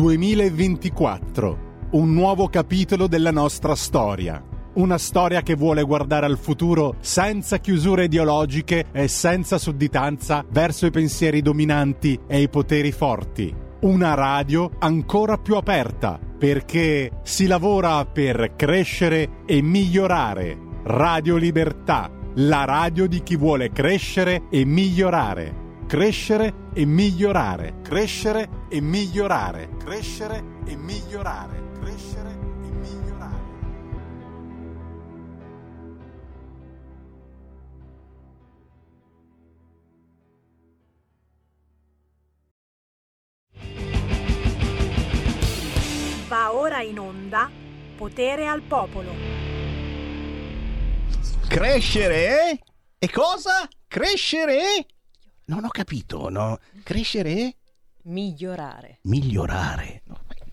2024. Un nuovo capitolo della nostra storia. Una storia che vuole guardare al futuro senza chiusure ideologiche e senza sudditanza verso i pensieri dominanti e i poteri forti. Una radio ancora più aperta perché si lavora per crescere e migliorare. Radio Libertà, la radio di chi vuole crescere e migliorare crescere e migliorare, crescere e migliorare, crescere e migliorare, crescere e migliorare. Va ora in onda Potere al Popolo. Crescere? E cosa? Crescere? Non ho capito, no? Crescere? Migliorare. Migliorare.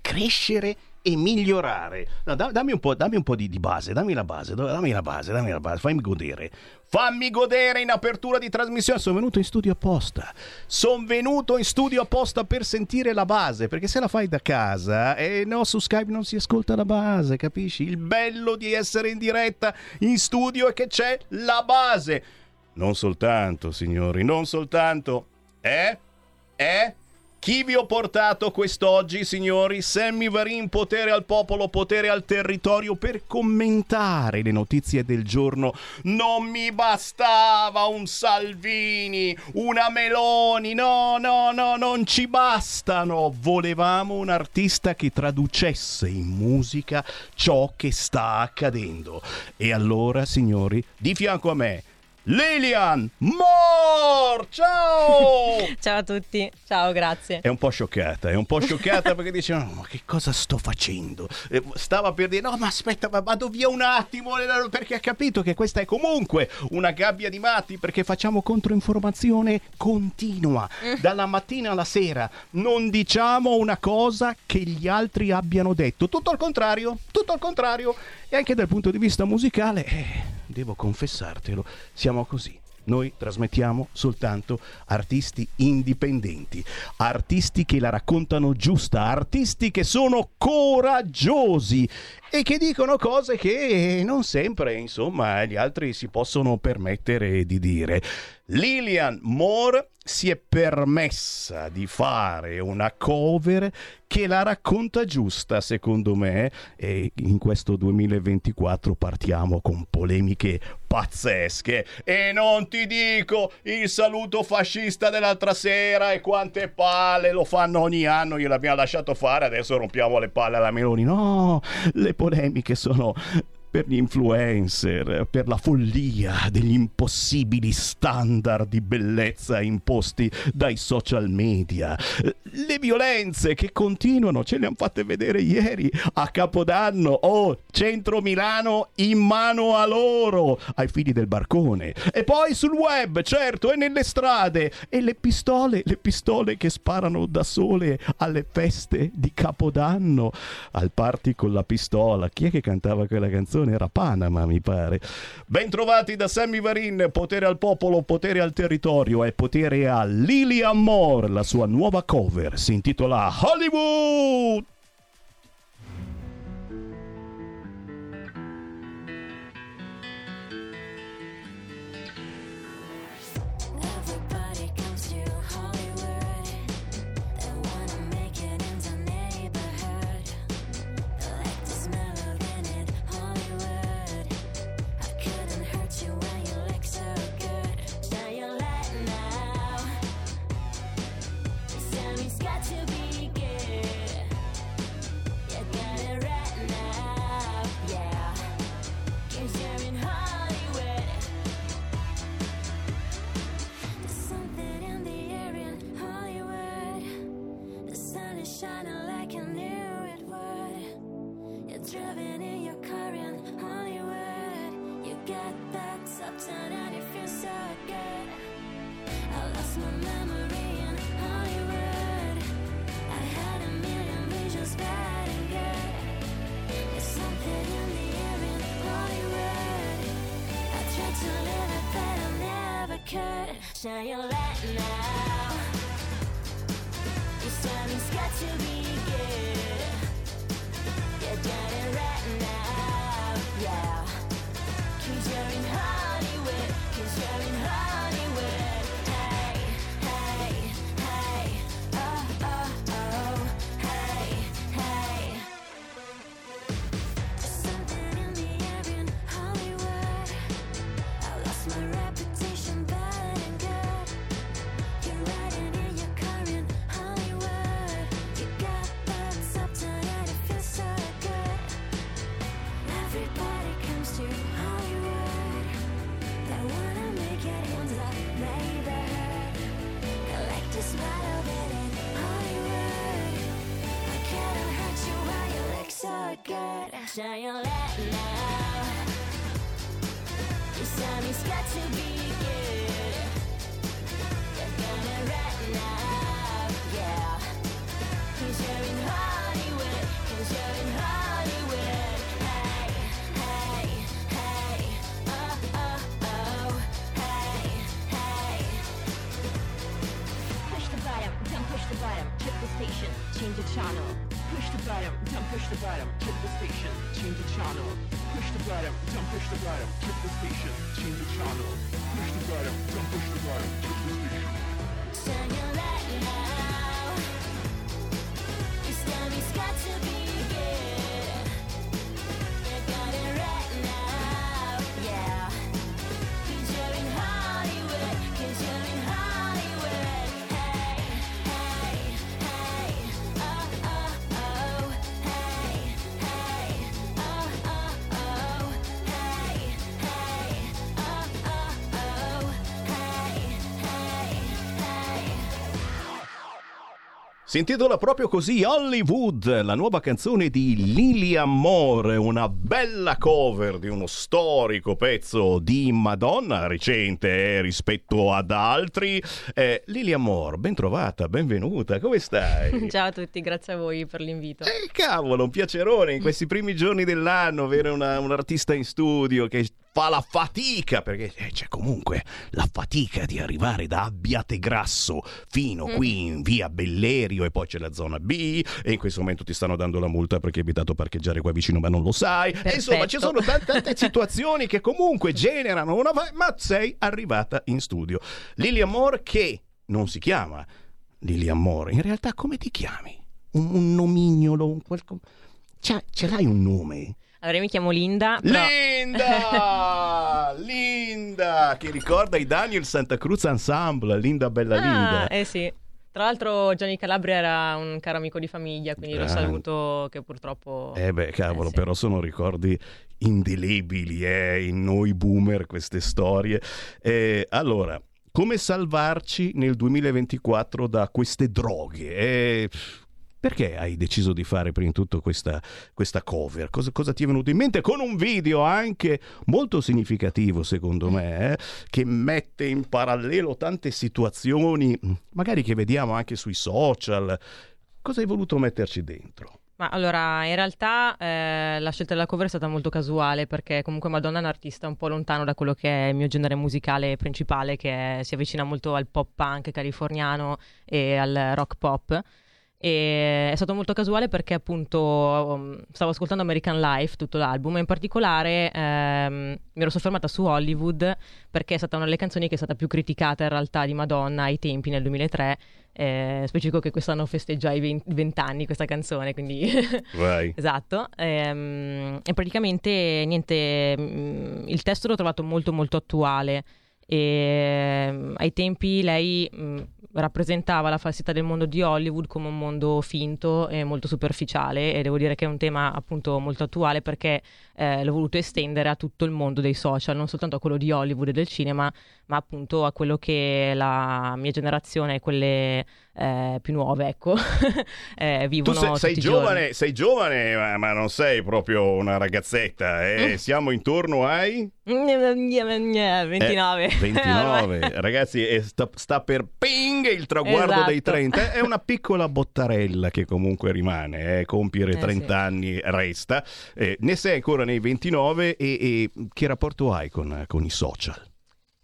Crescere e migliorare. No, da- dammi un po', dammi un po' di, di base, dammi la base, dammi la base, dammi la base, fammi godere. Fammi godere in apertura di trasmissione. Sono venuto in studio apposta. Sono venuto in studio apposta per sentire la base, perché se la fai da casa, e no, su Skype non si ascolta la base, capisci? Il bello di essere in diretta in studio è che c'è la base. Non soltanto, signori, non soltanto. Eh? Eh? Chi vi ho portato quest'oggi, signori? Sammy Varin, potere al popolo, potere al territorio per commentare le notizie del giorno. Non mi bastava un Salvini, una Meloni, no, no, no, non ci bastano. Volevamo un artista che traducesse in musica ciò che sta accadendo. E allora, signori, di fianco a me, Lilian Moore! Ciao! Ciao a tutti, ciao, grazie. È un po' scioccata, è un po' scioccata perché dice: "No, ma che cosa sto facendo? Eh, Stava per dire: No, ma aspetta, ma vado via un attimo. Perché ha capito che questa è comunque una gabbia di matti. Perché facciamo controinformazione continua dalla mattina alla sera. Non diciamo una cosa che gli altri abbiano detto. Tutto al contrario, tutto al contrario. E anche dal punto di vista musicale, eh, devo confessartelo, siamo così. Noi trasmettiamo soltanto artisti indipendenti, artisti che la raccontano giusta, artisti che sono coraggiosi e che dicono cose che non sempre, insomma, gli altri si possono permettere di dire. Lilian Moore si è permessa di fare una cover che la racconta giusta, secondo me, e in questo 2024 partiamo con polemiche pazzesche. E non ti dico il saluto fascista dell'altra sera e quante palle lo fanno ogni anno, gliel'abbiamo lasciato fare, adesso rompiamo le palle alla Meloni. No, le polemiche sono per gli influencer, per la follia degli impossibili standard di bellezza imposti dai social media, le violenze che continuano, ce le hanno fatte vedere ieri a Capodanno, oh, centro Milano in mano a loro, ai figli del barcone, e poi sul web, certo, e nelle strade, e le pistole, le pistole che sparano da sole alle feste di Capodanno, al party con la pistola, chi è che cantava quella canzone? Era Panama, mi pare. Ben trovati da Sammy Varin, potere al popolo, potere al territorio e potere a Lilian Moore, la sua nuova cover si intitola Hollywood! Shine your light now. You This time it's got to be good. You're doing right now, yeah. Cause you're in Hollywood, cause you're in Hollywood. Shine your light now. This time it's got to be Si intitola proprio così Hollywood, la nuova canzone di Lily Amore, una bella cover di uno storico pezzo di Madonna, recente eh, rispetto ad altri. Eh, Lily Amore, ben trovata, benvenuta, come stai? Ciao a tutti, grazie a voi per l'invito. Eh, cavolo, un piacerone in questi primi giorni dell'anno avere una- un artista in studio che fa la fatica, perché eh, c'è comunque la fatica di arrivare da Abbiategrasso fino Mm. qui in via Bellerio e poi c'è la zona B e in questo momento ti stanno dando la multa perché hai evitato parcheggiare qua vicino ma non lo sai. E insomma ci sono tante, tante situazioni che comunque generano una... ma sei arrivata in studio. Lilian Moore che non si chiama Lilian Moore, in realtà come ti chiami? Un, un nomignolo, un qualco... C'ha- ce l'hai un nome? Allora, io mi chiamo Linda. però- Linda! Linda! Che ricorda i Daniel Santa Cruz Ensemble, Linda Bella Ah, Linda. eh sì. Tra l'altro Gianni Calabria era un caro amico di famiglia, quindi lo Grande. saluto che purtroppo... Eh beh, cavolo, Eh sì. però sono ricordi indelebili, eh, in noi boomer queste storie. Eh, allora, come salvarci nel 2024 da queste droghe? Eh, perché hai deciso di fare prima di tutto questa, questa cover? Cosa, cosa ti è venuto in mente? Con un video anche molto significativo, secondo me, eh, che mette in parallelo tante situazioni, magari che vediamo anche sui social. Cosa hai voluto metterci dentro? Ma allora, in realtà eh, la scelta della cover è stata molto casuale perché comunque Madonna è un artista un po' lontano da quello che è il mio genere musicale principale, che è- si avvicina molto al pop punk californiano e al rock pop. E è stato molto casuale perché appunto um, stavo ascoltando American Life, tutto l'album, e in particolare ehm, mi ero soffermata su Hollywood perché è stata una delle canzoni che è stata più criticata in realtà di Madonna ai tempi nel 2003. Eh, specifico che quest'anno festeggia i 20, 20 anni questa canzone, quindi Vai. Esatto, ehm, e praticamente niente, mm, il testo l'ho trovato molto molto attuale e mm, ai tempi lei mm, rappresentava la falsità del mondo di Hollywood come un mondo finto e molto superficiale e devo dire che è un tema appunto molto attuale perché eh, l'ho voluto estendere a tutto il mondo dei social, non soltanto a quello di Hollywood e del cinema, ma appunto a quello che la mia generazione e quelle eh, più nuove, ecco, eh, Tu vivono sei, sei tutti i giorni. giovane, sei giovane, ma, non sei proprio una ragazzetta. eh? Mm. Siamo intorno ai 29. Eh, 29. Ragazzi, è- sta, sta per ping il traguardo Esatto. dei 30. È una piccola bottarella che comunque rimane. eh. Compiere Eh, 30 sì. anni resta. Eh, ne sei ancora nei 29 e, e che rapporto hai con, con i social?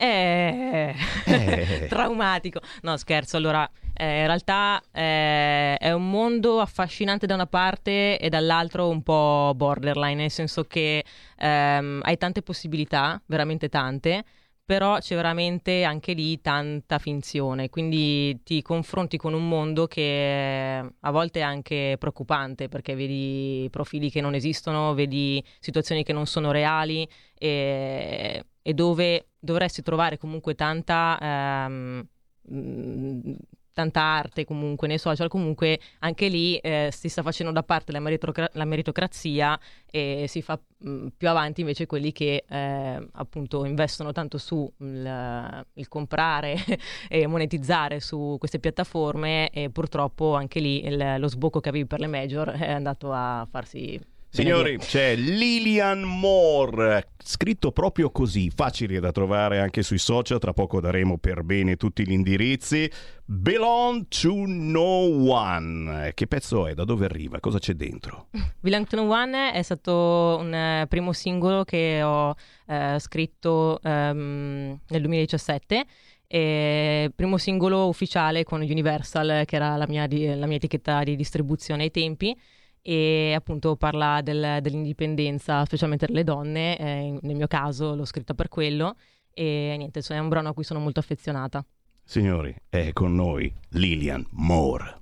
È Eh. traumatico. No, scherzo. Allora, eh, in realtà eh, è un mondo affascinante da una parte e dall'altro un po' borderline, nel senso che ehm, hai tante possibilità, veramente tante. Però c'è veramente anche lì tanta finzione, quindi ti confronti con un mondo che a volte è anche preoccupante perché vedi profili che non esistono, vedi situazioni che non sono reali e, e dove dovresti trovare comunque tanta, ehm, mh, tanta arte comunque nei social, comunque anche lì eh, si sta facendo da parte la, meritocra- la meritocrazia e si fa mh, più avanti invece quelli che eh, appunto investono tanto su il, il comprare e monetizzare su queste piattaforme e purtroppo anche lì il- lo sbocco che avevi per le major è andato a farsi Signori, c'è Lilian Moore, scritto proprio così, facile da trovare anche sui social, tra poco daremo per bene tutti gli indirizzi. Belong to No One, che pezzo è? Da dove arriva? Cosa c'è dentro? Belong to No One è stato un eh, primo singolo che ho eh, scritto ehm, nel 2017. E primo singolo ufficiale con Universal, che era la mia, la mia etichetta di distribuzione ai tempi, e appunto parla del- dell'indipendenza, specialmente delle donne. eh, nel mio caso l'ho scritta per quello. E niente, insomma, è un brano a cui sono molto affezionata. Signori, è con noi Lilian Moore.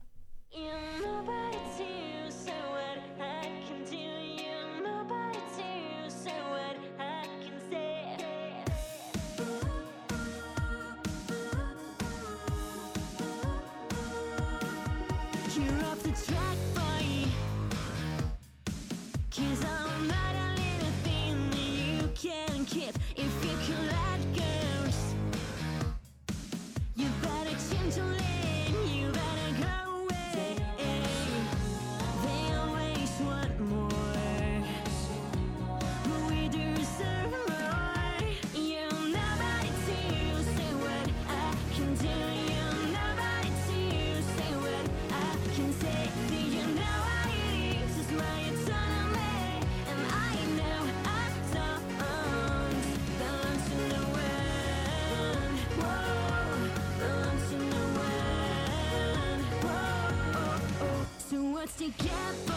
So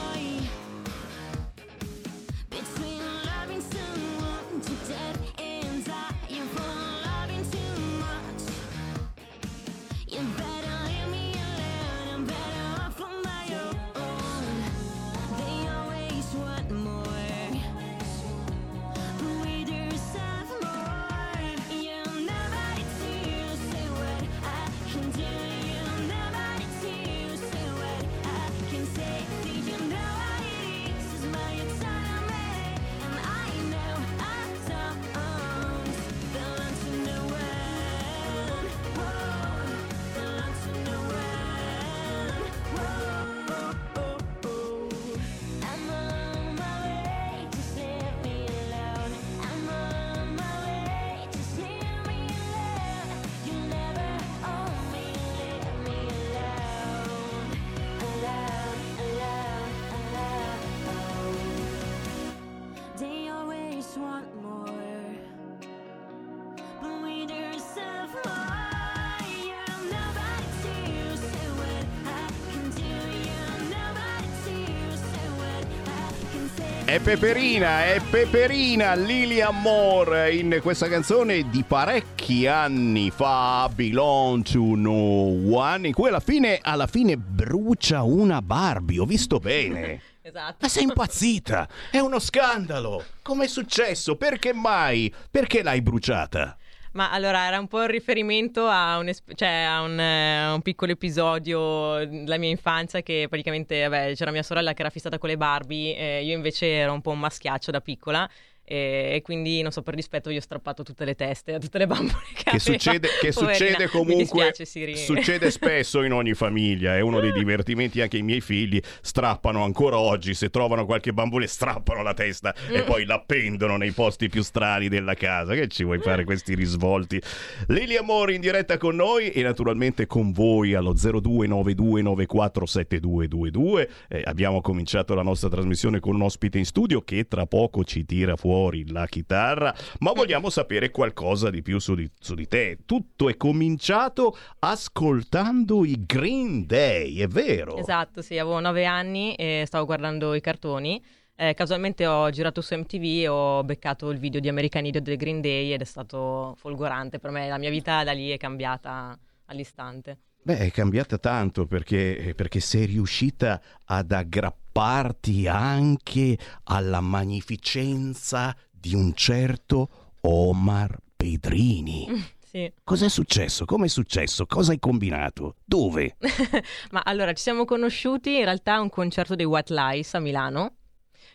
Peperina, è Peperina, Lilian Moore in questa canzone di parecchi anni fa, Belong to No One, in cui alla fine, alla fine brucia una Barbie, ho visto bene. Esatto. Ma sei impazzita? È uno scandalo! Com'è successo? Perché mai? Perché l'hai bruciata? Ma allora era un po' il riferimento a un, cioè, a un, eh, un piccolo episodio della mia infanzia che praticamente vabbè, c'era mia sorella che era fissata con le Barbie, e io invece ero un po' un maschiaccio da piccola e, e quindi non so per rispetto gli ho strappato tutte le teste a tutte le bambole che, Che succede, che succede comunque dispiace, succede spesso in ogni famiglia è uno dei divertimenti anche i miei figli strappano ancora oggi se trovano qualche bambole strappano la testa e Mm. poi l'appendono nei posti più strani della casa. Che ci vuoi fare questi risvolti? Lili Amori in diretta con noi e naturalmente con voi allo 0292947222 Eh, abbiamo cominciato la nostra trasmissione con un ospite in studio che tra poco ci tira fuori fuori la chitarra, ma vogliamo sapere qualcosa di più su di, su di te. Tutto è cominciato ascoltando i Green Day, è vero? Esatto, sì, avevo nove anni e stavo guardando i cartoni. Eh, casualmente ho girato su MTV e ho beccato il video di American Idiot del Green Day ed è stato folgorante per me. La mia vita da lì è cambiata all'istante. Beh, è cambiata tanto perché, perché sei riuscita ad aggrapparti anche alla magnificenza di un certo Omar Pedrini. Sì. Cos'è successo? Come è successo? Cosa hai combinato? Dove? Ma allora ci siamo conosciuti in realtà a un concerto dei White Lies a Milano.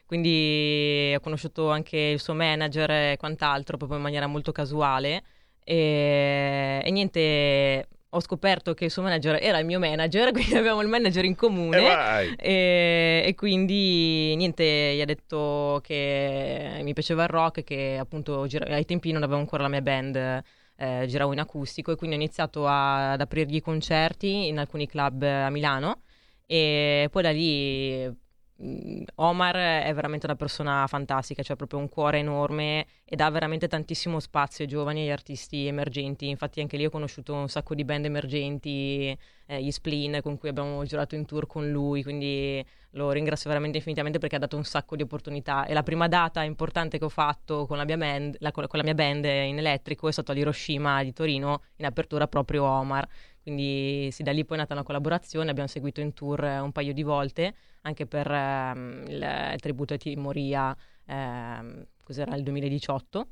Quindi ho conosciuto anche il suo manager e quant'altro, proprio in maniera molto casuale. E, e niente, ho scoperto che il suo manager era il mio manager, quindi avevamo il manager in comune. E! E, e quindi niente, gli ha detto che mi piaceva il rock, che appunto gira- ai tempi non avevo ancora la mia band, eh, giravo in acustico e quindi ho iniziato a- ad aprirgli concerti in alcuni club a Milano e poi da lì Omar è veramente una persona fantastica, cioè proprio un cuore enorme e dà veramente tantissimo spazio ai giovani e agli artisti emergenti. Infatti anche lì ho conosciuto un sacco di band emergenti, eh, gli Spleen con cui abbiamo girato in tour con lui, quindi lo ringrazio veramente infinitamente perché ha dato un sacco di opportunità. E la prima data importante che ho fatto con la mia band, la- con la mia band in elettrico è stato all'Hiroshima di Torino, in apertura proprio Omar. Quindi sì, da lì poi è nata una collaborazione, abbiamo seguito in tour eh, un paio di volte, anche per ehm, il, il tributo a Timoria, ehm, cos'era il 2018.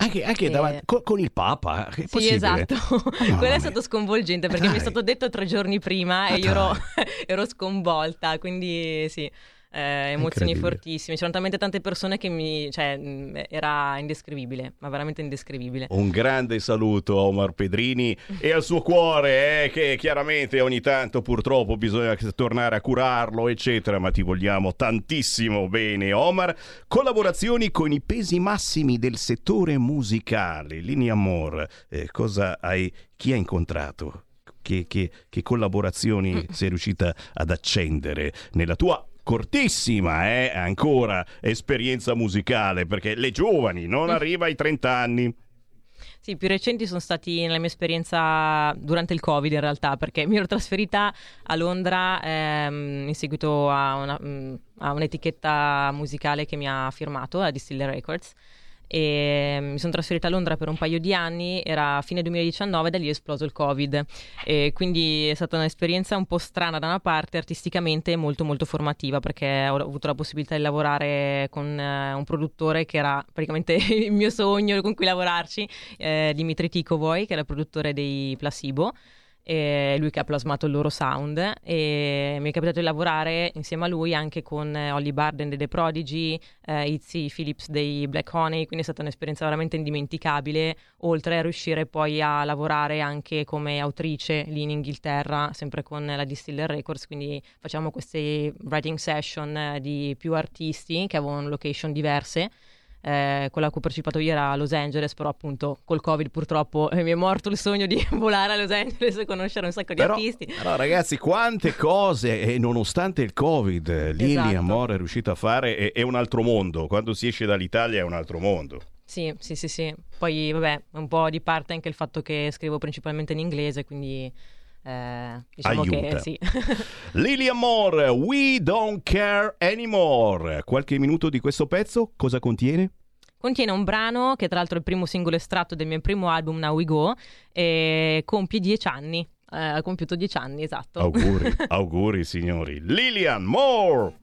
Anche, anche Eh, davanti- co- con, il Papa? È Sì, esatto. mamma Quello è stato sconvolgente perché Dai. mi è stato detto tre giorni prima Ah, e io ero, ero sconvolta, quindi sì, eh, emozioni fortissime. C'erano talmente tante persone che mi... cioè, mh, era indescrivibile, ma veramente indescrivibile. Un grande saluto a Omar Pedrini e al suo cuore, eh, che chiaramente ogni tanto purtroppo bisogna tornare a curarlo, eccetera, ma ti vogliamo tantissimo bene, Omar. Collaborazioni con i pesi massimi del settore musicale. Linea Amor, eh, cosa hai, chi hai incontrato? Che, che- che collaborazioni sei riuscita ad accendere nella tua cortissima eh, ancora esperienza musicale perché le giovani non arriva ai 30 anni Sì, i più recenti sono stati nella mia esperienza durante il Covid in realtà, perché mi ero trasferita a Londra ehm, in seguito a, una- mh, a un'etichetta musicale che mi ha firmato, la Distiller Records. E mi sono trasferita a Londra per un paio di anni, era fine 2019, da lì è esploso il Covid. E quindi è stata un'esperienza un po' strana da una parte, artisticamente molto molto formativa, perché ho avuto la possibilità di lavorare con eh, un produttore che era praticamente il mio sogno con cui lavorarci, eh, Dimitri Tikovoi, che era il produttore dei Placebo. E lui che ha plasmato il loro sound e mi è capitato di lavorare insieme a lui anche con eh, Holly Barden dei The Prodigy, eh, Izzy Phillips dei Black Honey, quindi è stata un'esperienza veramente indimenticabile, oltre a riuscire poi a lavorare anche come autrice lì in Inghilterra, sempre con la Distiller Records, quindi facciamo queste writing session eh, di più artisti che avevano location diverse. Eh, quella a cui ho partecipato io era a Los Angeles, però appunto col Covid purtroppo eh, mi è morto il sogno di volare a Los Angeles e conoscere un sacco di Però, artisti. però, ragazzi, quante cose e nonostante il Covid, eh, Lily Esatto. Amore è riuscita a fare è, è un altro mondo. Quando si esce dall'Italia è un altro mondo. Sì, sì, sì, sì. Poi, vabbè, un po' di parte anche il fatto che scrivo principalmente in inglese, quindi eh, diciamo Aiuta. che sì. Lily Amore, We Don't Care Anymore. Qualche minuto di questo pezzo, cosa contiene? Contiene un brano che tra l'altro è il primo singolo estratto del mio primo album Now We Go e compie dieci anni. Eh, ha compiuto dieci anni, esatto. Auguri, auguri signori. Lilian Moore.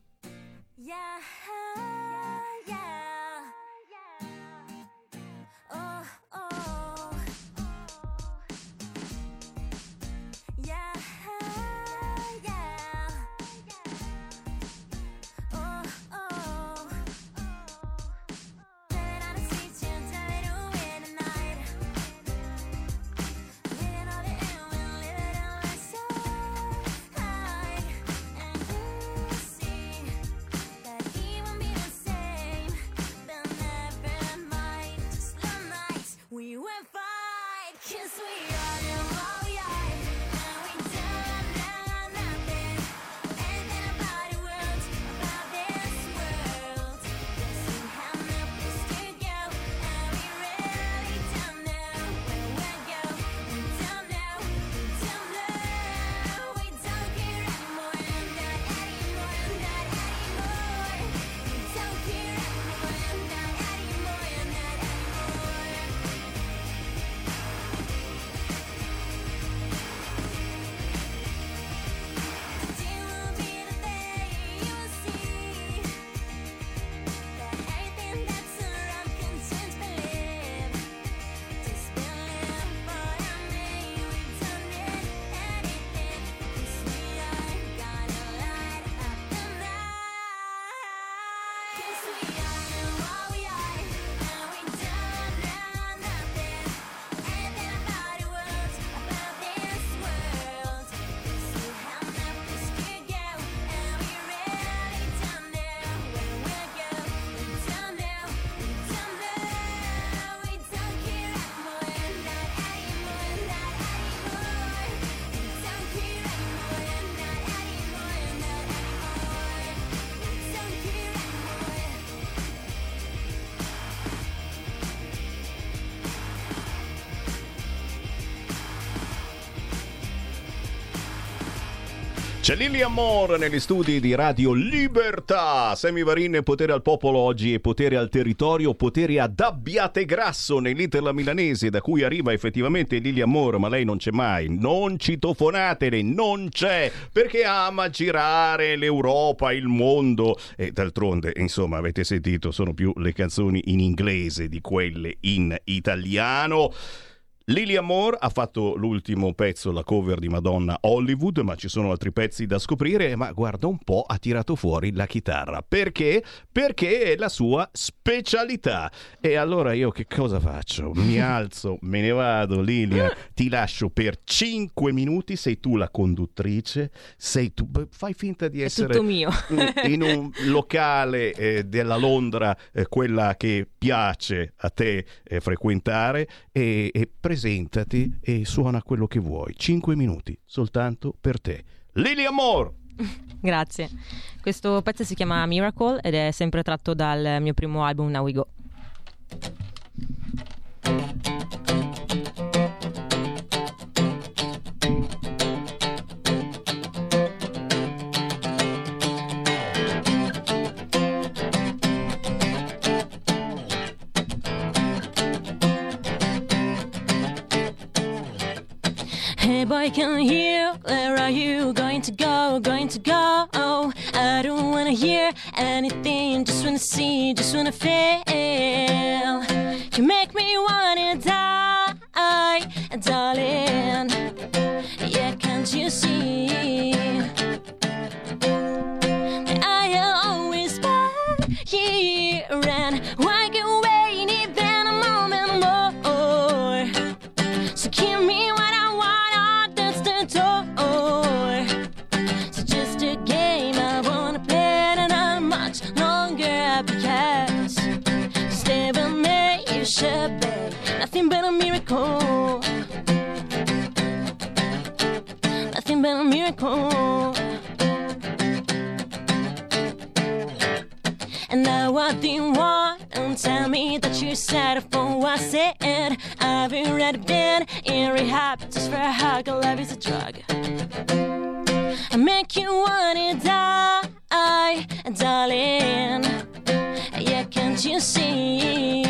C'è Lilian Moore negli studi di Radio Libertà. Semi Varin, potere al popolo oggi e potere al territorio, potere ad Abbiategrasso nell'Interla milanese, da cui arriva effettivamente Lilian Moore, ma lei non c'è mai. Non citofonatele, non c'è, perché ama girare l'Europa, il mondo. E d'altronde, insomma, avete sentito, sono più le canzoni in inglese di quelle in italiano. Lilian Moore ha fatto l'ultimo pezzo, la cover di Madonna Hollywood, ma ci sono altri pezzi da scoprire, ma guarda un po', ha tirato fuori la chitarra. Perché? Perché è la sua specialità. E allora io che cosa faccio? Mi alzo, me ne vado, Lilian, ti lascio per 5 minuti, sei tu la conduttrice, sei tu, fai finta di È essere tutto mio. in un locale eh, della Londra, eh, quella che piace a te eh, frequentare, e, e presentati e suona quello che vuoi. Cinque minuti soltanto per te. Lily Amor! Grazie. Questo pezzo si chiama Miracle ed è sempre tratto dal mio primo album Now We Go. Hey boy, can hear? Where are you going to go? Going to go? Oh, I don't wanna hear anything. Just wanna see, just wanna feel. You make me wanna die, darling. Yeah, can't you see? I always been here and But a miracle. And now I didn't want to tell me that you said for what I said. I've already been in rehab just for a hug. Love is a drug. I make you wanna die, darling. Yeah, can't you see?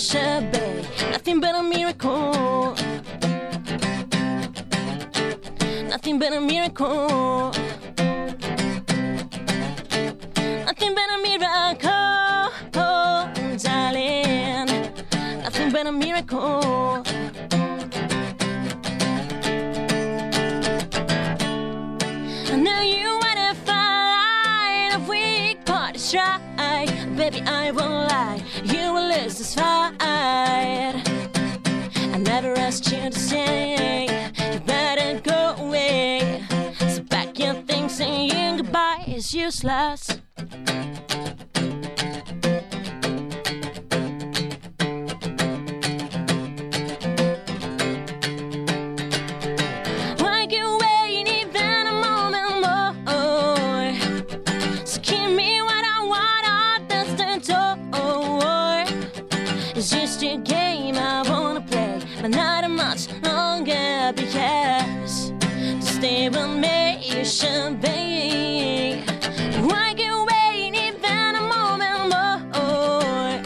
Be nothing but a miracle. Nothing but a miracle. Nothing but a miracle, oh, darling. Nothing but a miracle. Never asked you to stay, you better go away. So pack your things, saying goodbye is useless. Why even a moment more?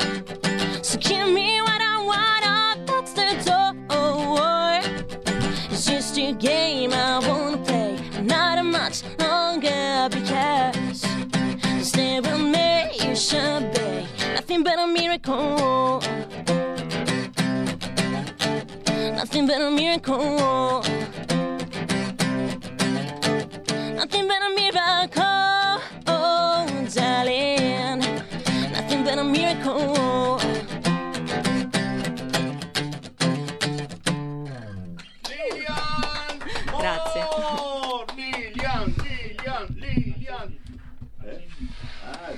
So give me what I want, that's the door. It's just a game I wanna play, not a much longer because nothing but a miracle. Nothing but a miracle.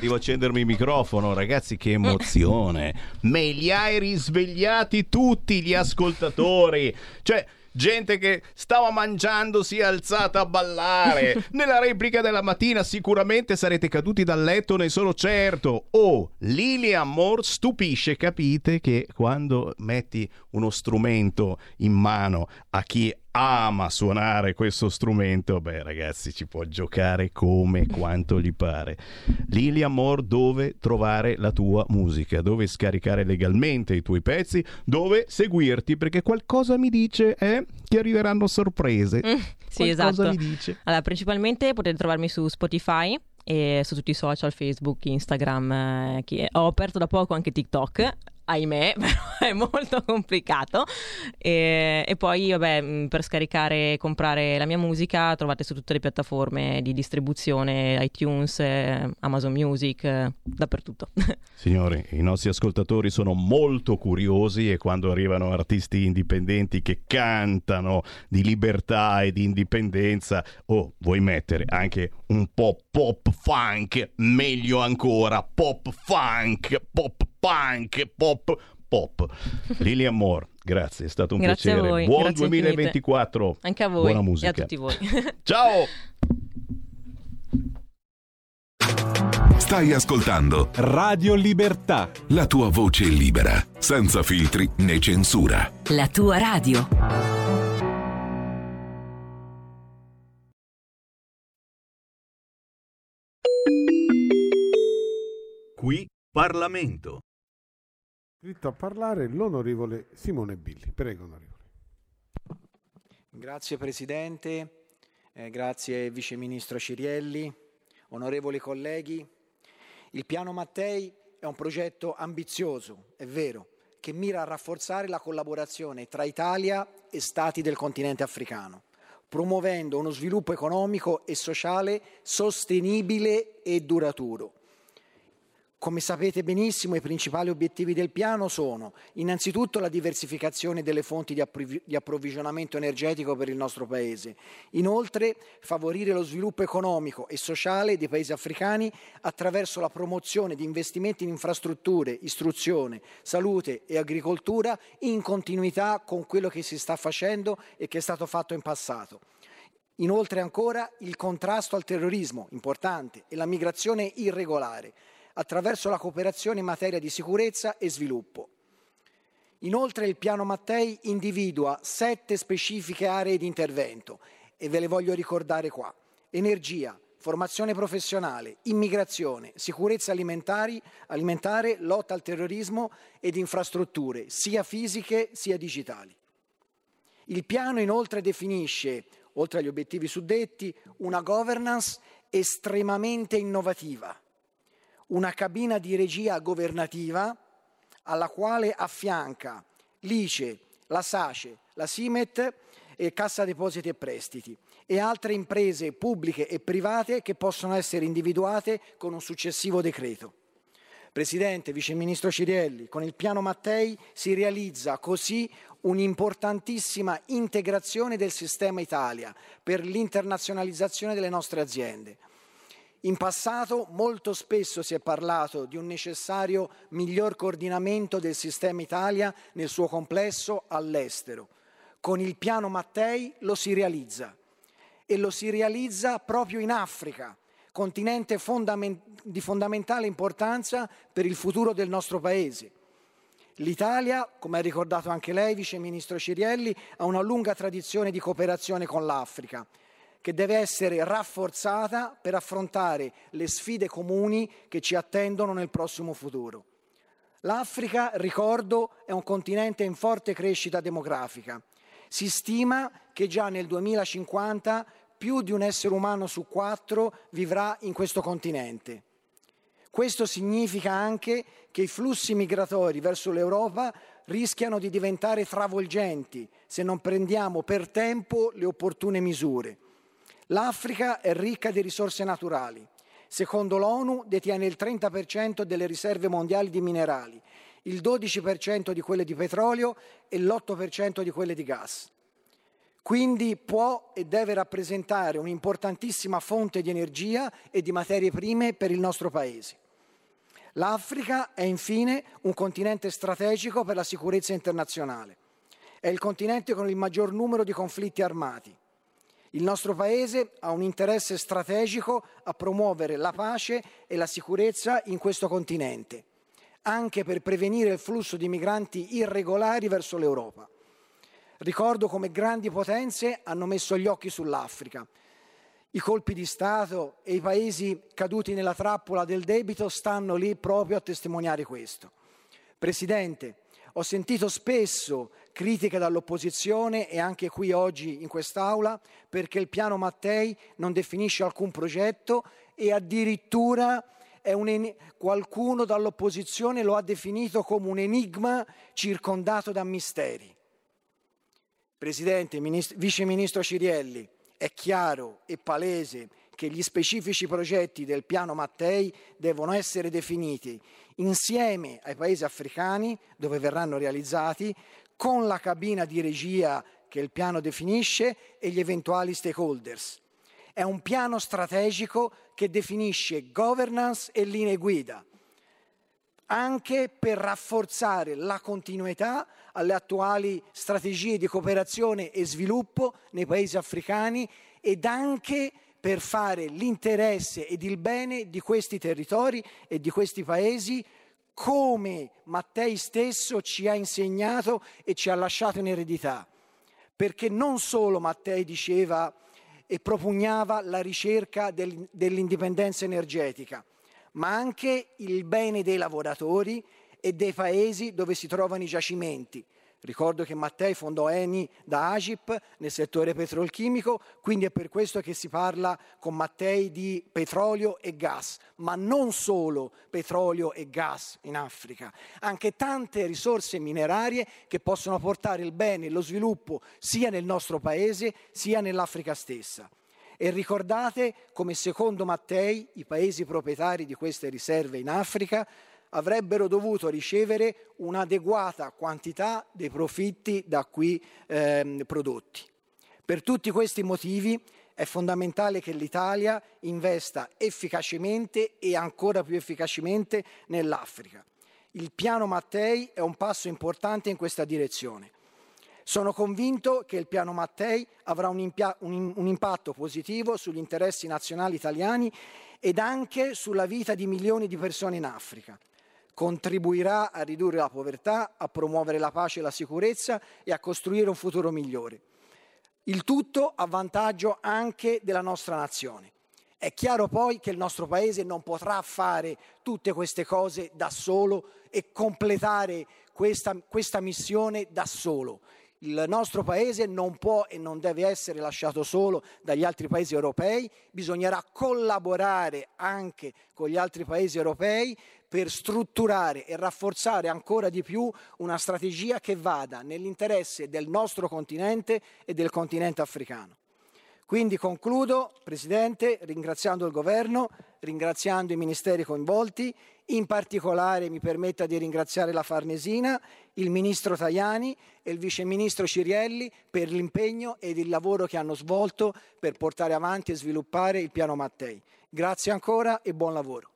Devo accendermi il microfono, ragazzi, che emozione. Me li hai risvegliati tutti gli ascoltatori. Cioè, gente che stava mangiando si è alzata a ballare. Nella replica della mattina sicuramente sarete caduti dal letto, ne sono certo. Oh, Lilia Moore stupisce, capite che quando metti uno strumento in mano a chi ama suonare questo strumento, beh ragazzi ci può giocare come quanto gli pare. Lilia Moore, dove trovare la tua musica? Dove scaricare legalmente i tuoi pezzi? Dove seguirti? Perché qualcosa mi dice eh, che arriveranno sorprese. Mm, sì, Qualcosa esatto. mi dice. Allora, principalmente potete trovarmi su Spotify e su tutti i social, Facebook, Instagram. eh, Ho aperto da poco anche TikTok. Ahimè, però è molto complicato. E, e poi, vabbè, mh, per scaricare e comprare la mia musica trovate su tutte le piattaforme di distribuzione, iTunes, eh, Amazon Music, eh, dappertutto. Signori, i nostri ascoltatori sono molto curiosi e quando arrivano artisti indipendenti che cantano di libertà e di indipendenza, oh, vuoi mettere anche un po' pop funk, meglio ancora, pop funk, pop punk, pop pop. Lilian Moore, grazie, è stato un Grazie a piacere. voi, Buon grazie infinite. 2024. Anche a voi Buona e musica. a tutti voi. Ciao! Stai ascoltando Radio Libertà. la tua voce libera, senza filtri né censura. La tua radio. Qui Parlamento. Iscritto a parlare l'onorevole Simone Billi. Prego, onorevole. Grazie Presidente, eh, grazie Vice Ministro Cirielli, onorevoli colleghi. Il Piano Mattei è un progetto ambizioso, è vero, che mira a rafforzare la collaborazione tra Italia e Stati del continente africano, promuovendo uno sviluppo economico e sociale sostenibile e duraturo. Come sapete benissimo, i principali obiettivi del piano sono innanzitutto la diversificazione delle fonti di, approvvi- di approvvigionamento energetico per il nostro Paese, inoltre favorire lo sviluppo economico e sociale dei Paesi africani attraverso la promozione di investimenti in infrastrutture, istruzione, salute e agricoltura in continuità con quello che si sta facendo e che è stato fatto in passato. Inoltre ancora il contrasto al terrorismo, importante, e la migrazione irregolare, attraverso la cooperazione in materia di sicurezza e sviluppo. Inoltre il piano Mattei individua sette specifiche aree di intervento e ve le voglio ricordare qua. Energia, formazione professionale, immigrazione, sicurezza alimentare, lotta al terrorismo ed infrastrutture, sia fisiche sia digitali. Il piano inoltre definisce, oltre agli obiettivi suddetti, una governance estremamente innovativa, una cabina di regia governativa alla quale affianca l'ICE, la SACE, la SIMET e Cassa Depositi e Prestiti e altre imprese pubbliche e private che possono essere individuate con un successivo decreto. Presidente, Vice Ministro Cirielli, con il piano Mattei si realizza così un'importantissima integrazione del sistema Italia per l'internazionalizzazione delle nostre aziende. In passato molto spesso si è parlato di un necessario miglior coordinamento del sistema Italia nel suo complesso all'estero. Con il piano Mattei lo si realizza e lo si realizza proprio in Africa, continente fondamen- di fondamentale importanza per il futuro del nostro Paese. L'Italia, come ha ricordato anche lei, Vice Ministro Cirielli, ha una lunga tradizione di cooperazione con l'Africa, che deve essere rafforzata per affrontare le sfide comuni che ci attendono nel prossimo futuro. L'Africa, ricordo, è un continente in forte crescita demografica. Si stima che già nel 2050 più di un essere umano su quattro vivrà in questo continente. Questo significa anche che i flussi migratori verso l'Europa rischiano di diventare travolgenti se non prendiamo per tempo le opportune misure. L'Africa è ricca di risorse naturali. Secondo l'ONU detiene il 30% delle riserve mondiali di minerali, il 12% di quelle di petrolio e l'8% di quelle di gas. Quindi può e deve rappresentare un'importantissima fonte di energia e di materie prime per il nostro Paese. L'Africa è infine un continente strategico per la sicurezza internazionale. È il continente con il maggior numero di conflitti armati. Il nostro Paese ha un interesse strategico a promuovere la pace e la sicurezza in questo continente, anche per prevenire il flusso di migranti irregolari verso l'Europa. Ricordo come grandi potenze hanno messo gli occhi sull'Africa. I colpi di Stato e i paesi caduti nella trappola del debito stanno lì proprio a testimoniare questo. Presidente, ho sentito spesso critiche dall'opposizione e anche qui oggi in quest'Aula perché il piano Mattei non definisce alcun progetto e addirittura un, qualcuno dall'opposizione lo ha definito come un enigma circondato da misteri. Presidente, ministro, Vice Ministro Cirielli, è chiaro e palese che gli specifici progetti del piano Mattei devono essere definiti insieme ai paesi africani dove verranno realizzati, con la cabina di regia che il piano definisce e gli eventuali stakeholders. È un piano strategico che definisce governance e linee guida, anche per rafforzare la continuità alle attuali strategie di cooperazione e sviluppo nei paesi africani ed anche per fare l'interesse ed il bene di questi territori e di questi paesi come Mattei stesso ci ha insegnato e ci ha lasciato in eredità. Perché non solo Mattei diceva e propugnava la ricerca del, dell'indipendenza energetica, ma anche il bene dei lavoratori e dei paesi dove si trovano i giacimenti. Ricordo che Mattei fondò Eni da Agip nel settore petrolchimico, quindi è per questo che si parla con Mattei di petrolio e gas, ma non solo petrolio e gas in Africa, anche tante risorse minerarie che possono portare il bene e lo sviluppo sia nel nostro paese sia nell'Africa stessa. E ricordate come secondo Mattei i paesi proprietari di queste riserve in Africa avrebbero dovuto ricevere un'adeguata quantità dei profitti da qui eh, prodotti. Per tutti questi motivi è fondamentale che l'Italia investa efficacemente e ancora più efficacemente nell'Africa. Il piano Mattei è un passo importante in questa direzione. Sono convinto che il piano Mattei avrà un, un, un impatto positivo sugli interessi nazionali italiani ed anche sulla vita di milioni di persone in Africa contribuirà a ridurre la povertà, a promuovere la pace e la sicurezza e a costruire un futuro migliore. Il tutto a vantaggio anche della nostra nazione. È chiaro poi che il nostro Paese non potrà fare tutte queste cose da solo e completare questa, questa missione da solo. Il nostro Paese non può e non deve essere lasciato solo dagli altri Paesi europei, bisognerà collaborare anche con gli altri Paesi europei per strutturare e rafforzare ancora di più una strategia che vada nell'interesse del nostro continente e del continente africano. Quindi concludo, Presidente, ringraziando il Governo, ringraziando i ministeri coinvolti, in particolare mi permetta di ringraziare la Farnesina, il Ministro Tajani e il Vice Ministro Cirielli per l'impegno ed il lavoro che hanno svolto per portare avanti e sviluppare il Piano Mattei. Grazie ancora e buon lavoro.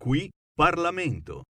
Qui Parlamento.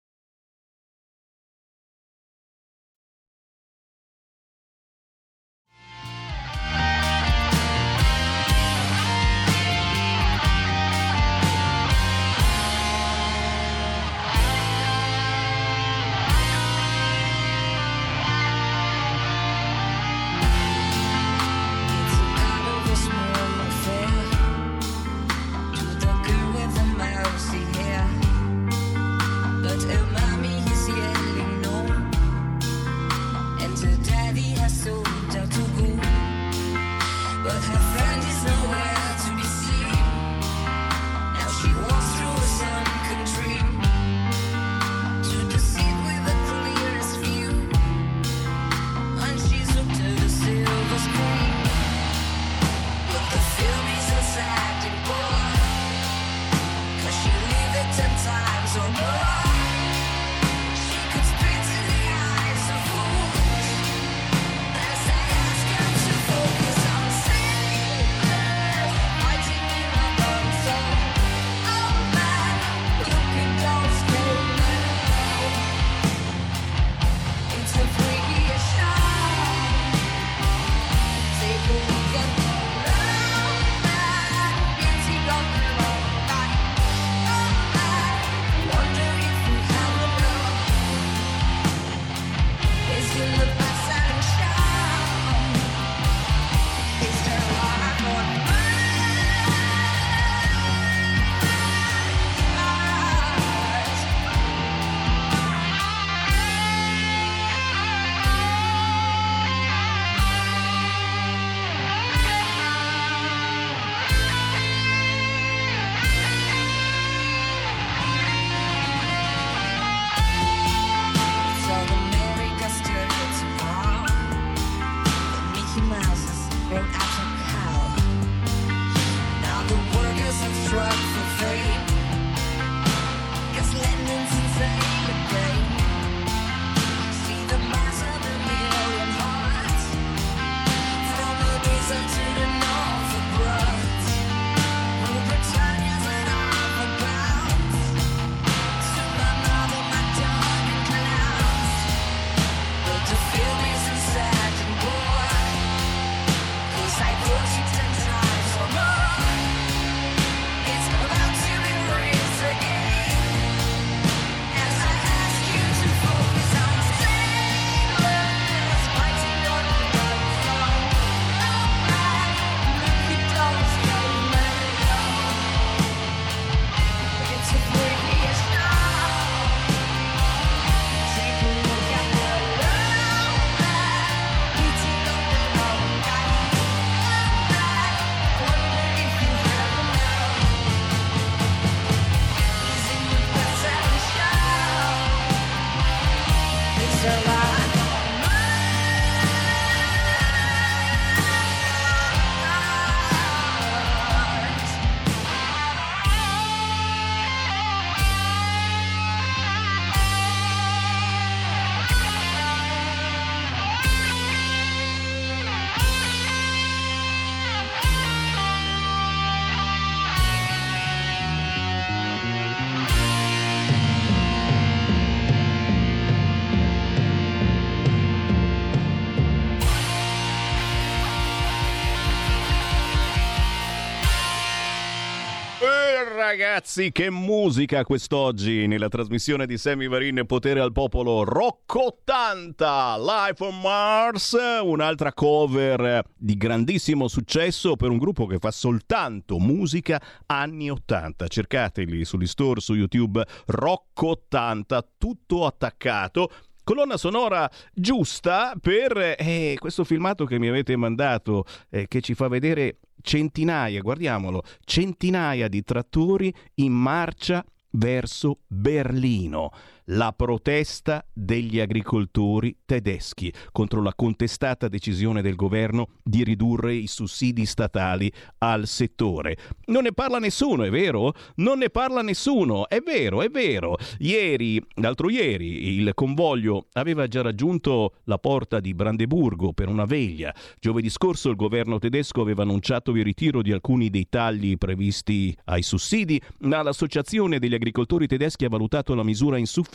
Ragazzi, che musica quest'oggi nella trasmissione di Sammy Varin Potere al Popolo Rock 80 Life on Mars, un'altra cover di grandissimo successo per un gruppo che fa soltanto musica anni 80. Cercateli sugli store su YouTube Rock 80, tutto attaccato colonna sonora giusta per eh, questo filmato che mi avete mandato eh, che ci fa vedere centinaia, guardiamolo, centinaia di trattori in marcia verso Berlino. La protesta degli agricoltori tedeschi contro la contestata decisione del governo di ridurre i sussidi statali al settore. Non ne parla nessuno, è vero? Non ne parla nessuno, è vero, è vero. Ieri, l'altro ieri, il convoglio aveva già raggiunto la porta di Brandeburgo per una veglia. Giovedì scorso il governo tedesco aveva annunciato il ritiro di alcuni dei tagli previsti ai sussidi, ma l'associazione degli agricoltori tedeschi ha valutato la misura insufficiente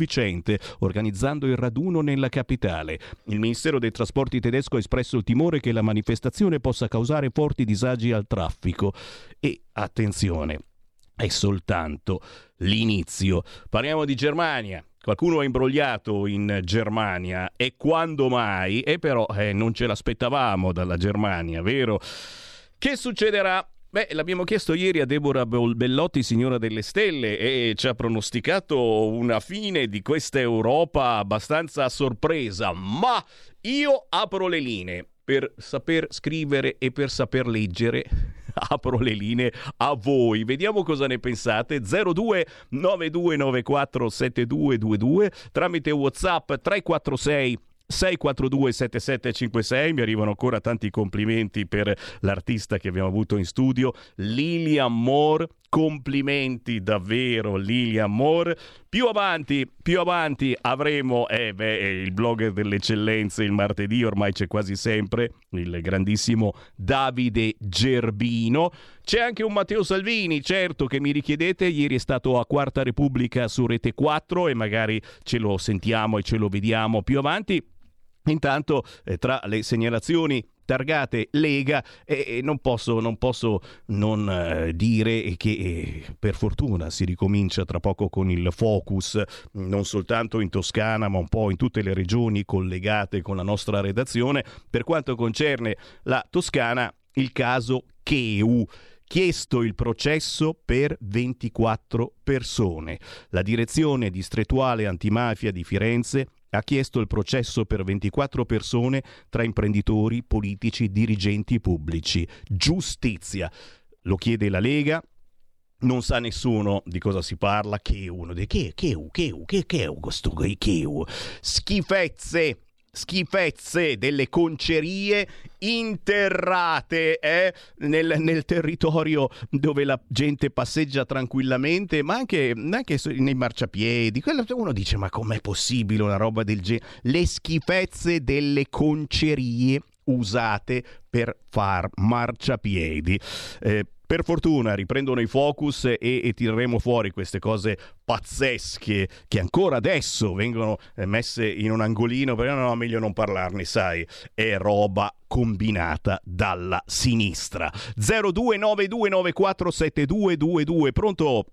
organizzando il raduno nella capitale. Il Ministero dei Trasporti tedesco ha espresso il timore che la manifestazione possa causare forti disagi al traffico. E attenzione, è soltanto l'inizio. Parliamo di Germania. Qualcuno è imbrogliato in Germania e quando mai? E però eh, non ce l'aspettavamo dalla Germania, vero? Che succederà? Beh, l'abbiamo chiesto ieri a Deborah Bellotti, signora delle stelle, e ci ha pronosticato una fine di questa Europa abbastanza sorpresa, ma io apro le linee per saper scrivere e per saper leggere. Apro le linee a voi, vediamo cosa ne pensate. 02 9294 7222 tramite WhatsApp 346 642 7756 mi arrivano ancora tanti complimenti per l'artista che abbiamo avuto in studio Lilian Moore. Complimenti davvero Lilian Moore. Più avanti più avanti avremo eh beh, il blogger delle eccellenze il martedì ormai c'è quasi sempre il grandissimo Davide Gerbino. C'è anche un Matteo Salvini certo che mi richiedete. Ieri è stato a Quarta Repubblica su Rete 4 e magari ce lo sentiamo e ce lo vediamo. Più avanti Intanto, eh, tra le segnalazioni targate Lega e eh, non posso non, posso non eh, dire che eh, per fortuna si ricomincia tra poco con il focus non soltanto in Toscana ma un po' in tutte le regioni collegate con la nostra redazione per quanto concerne la Toscana il caso Cheu chiesto il processo per 24 persone. La direzione distrettuale antimafia di Firenze ha chiesto il processo per 24 persone tra imprenditori, politici, dirigenti pubblici. Giustizia. Lo chiede la Lega, non sa nessuno di cosa si parla, che uno di che che che che che questo che Schifezze schifezze delle concerie interrate eh, nel, nel territorio dove la gente passeggia tranquillamente, ma anche, anche nei marciapiedi. Uno dice: Ma com'è possibile una roba del genere? Le schifezze delle concerie usate per far marciapiedi. Eh, per fortuna riprendono i focus e, e tireremo fuori queste cose pazzesche che ancora adesso vengono eh, messe in un angolino, però no, meglio non parlarne, sai, è roba combinata dalla sinistra. 0292947222, pronto?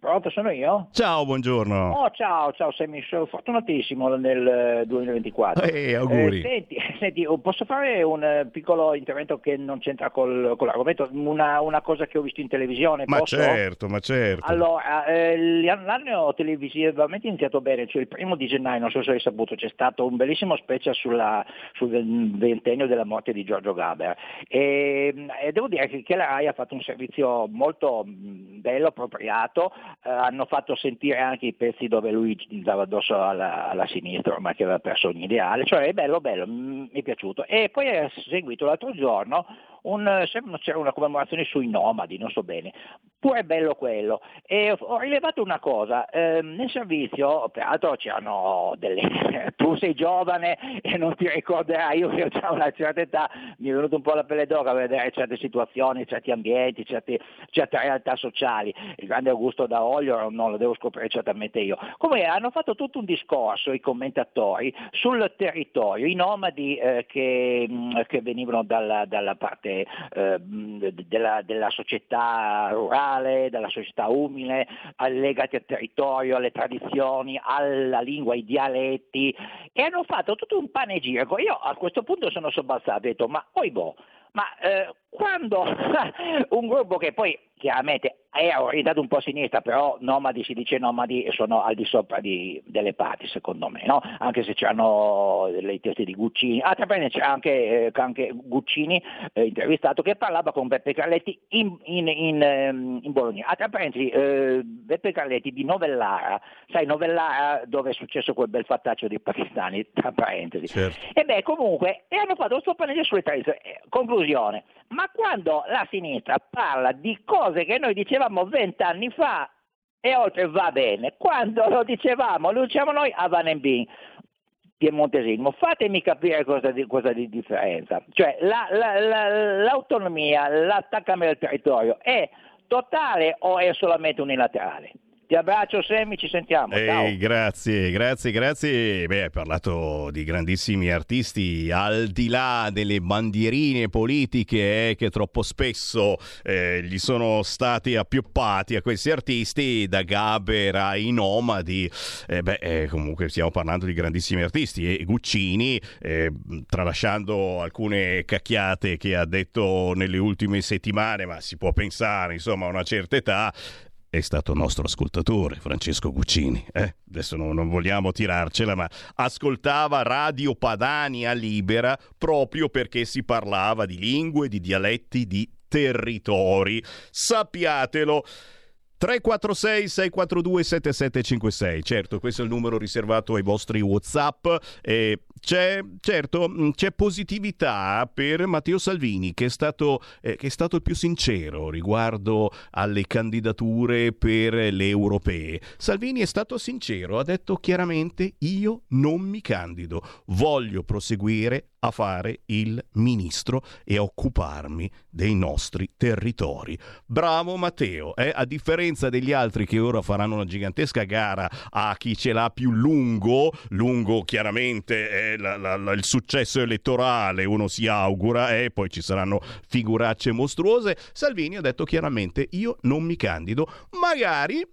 Pronto, sono io? Ciao, buongiorno. Oh, ciao, ciao Sammy, sono fortunatissimo nel eh, 2024. Eh, auguri. Eh, senti, senti, oh, posso fare un eh, piccolo intervento che non c'entra col, con l'argomento? Una, una cosa che ho visto in televisione, Ma posso? certo, ma certo. Allora, eh, l'anno televisivamente è iniziato bene, cioè il primo di gennaio, non so se hai saputo, c'è stato un bellissimo special sulla- sul ventennio della morte di Giorgio Gaber e, e devo dire che, la RAI ha fatto un servizio molto mh, bello, appropriato, eh, hanno fatto sentire anche i pezzi dove lui dava addosso alla, alla sinistra, ma che aveva perso ogni ideale, cioè è bello, bello, mi è piaciuto. E poi è seguito l'altro giorno un, sembra c'era una commemorazione sui nomadi, non so bene, pure bello quello. E ho rilevato una cosa, ehm, nel servizio, peraltro c'erano delle... tu sei giovane e non ti ricorderai, io che ho già una certa età, mi è venuto un po' la pelle d'oca a vedere certe situazioni, certi ambienti, certi- certe realtà sociali. Il grande Augusto da Olio non lo devo scoprire certamente io. Come hanno fatto tutto un discorso i commentatori sul territorio, i nomadi eh, che, mh, che venivano dalla, dalla parte eh, mh, della, della società rurale, della società umile, legati al territorio, alle tradizioni, alla lingua, ai dialetti e hanno fatto tutto un panegirico. Io a questo punto sono sobbalzato e ho detto ma poi boh, ma eh, quando un gruppo che poi chiaramente è orientato un po' a sinistra, però nomadi si dice nomadi sono al di sopra di- delle parti secondo me, no? anche se c'erano i testi di Guccini, ah, tra c'era anche, eh, anche Guccini eh, intervistato che parlava con Beppe Carletti in, in, in, ehm, in Bologna. Ah, tra eh, Beppe Carletti di Novellara, sai Novellara dove è successo quel bel fattaccio dei pakistani, tra parentesi. Certo. E beh, comunque, e hanno fatto questo panello sulle tradizioni. Eh, Conclusione, ma quando la sinistra parla di cose che noi dicevamo vent'anni fa, e oltre va bene, quando lo dicevamo, lo diciamo noi a Van Bin, piemontesismo, fatemi capire cosa di, cosa di differenza. Cioè la- la- la- l'autonomia, l'attaccamento al territorio è totale o è solamente unilaterale? Ti abbraccio Sammy, ci sentiamo. Ciao. Ehi, grazie, grazie, grazie. Beh, hai parlato di grandissimi artisti al di là delle bandierine politiche eh, che troppo spesso eh, gli sono stati appioppati a questi artisti, da Gaber ai Nomadi. Eh, beh, eh, comunque stiamo parlando di grandissimi artisti e Guccini, eh, tralasciando alcune cacchiate che ha detto nelle ultime settimane, ma si può pensare, insomma, a una certa età, è stato nostro ascoltatore, Francesco Guccini. eh? Adesso non, non vogliamo tirarcela, ma ascoltava Radio Padania Libera proprio perché si parlava di lingue, di dialetti, di territori. Sappiatelo. 346 642 7756 certo questo è il numero riservato ai vostri whatsapp e c'è certo mh, c'è positività per Matteo Salvini che è stato, eh, che è stato il più sincero riguardo alle candidature per le europee Salvini è stato sincero ha detto chiaramente io non mi candido voglio proseguire a fare il ministro e a occuparmi dei nostri territori. Bravo Matteo, eh? a differenza degli altri che ora faranno una gigantesca gara a chi ce l'ha più lungo, lungo chiaramente la- la- la- il successo elettorale, uno si augura e poi ci saranno figuracce mostruose, Salvini ha detto chiaramente io non mi candido, magari,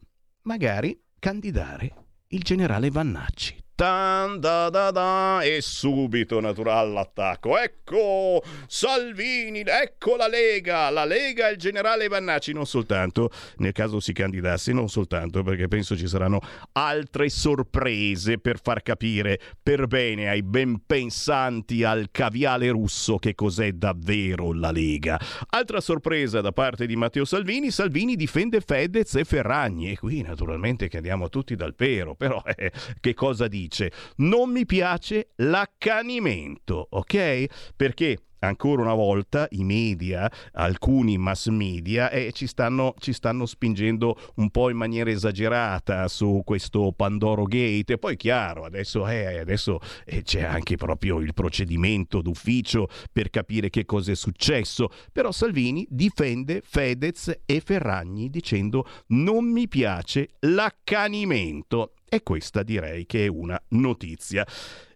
magari candidare il generale Vannacci. Tan da da da e subito naturale l'attacco. Ecco Salvini, ecco la Lega, la Lega e il generale Vannacci non soltanto nel caso si candidasse, non soltanto perché penso ci saranno altre sorprese per far capire per bene ai ben pensanti al caviale russo che cos'è davvero la Lega. Altra sorpresa da parte di Matteo Salvini, Salvini difende Fedez e Ferragni e qui naturalmente che andiamo tutti dal pero, però eh, che cosa dice? Dice non mi piace l'accanimento, ok? Perché ancora una volta i media, alcuni mass media, eh, ci, stanno, ci stanno spingendo un po' in maniera esagerata su questo Pandoro Gate. E poi, chiaro, adesso, eh, adesso eh, c'è anche proprio il procedimento d'ufficio per capire che cosa è successo. Però Salvini difende Fedez e Ferragni dicendo non mi piace l'accanimento. E questa direi che è una notizia.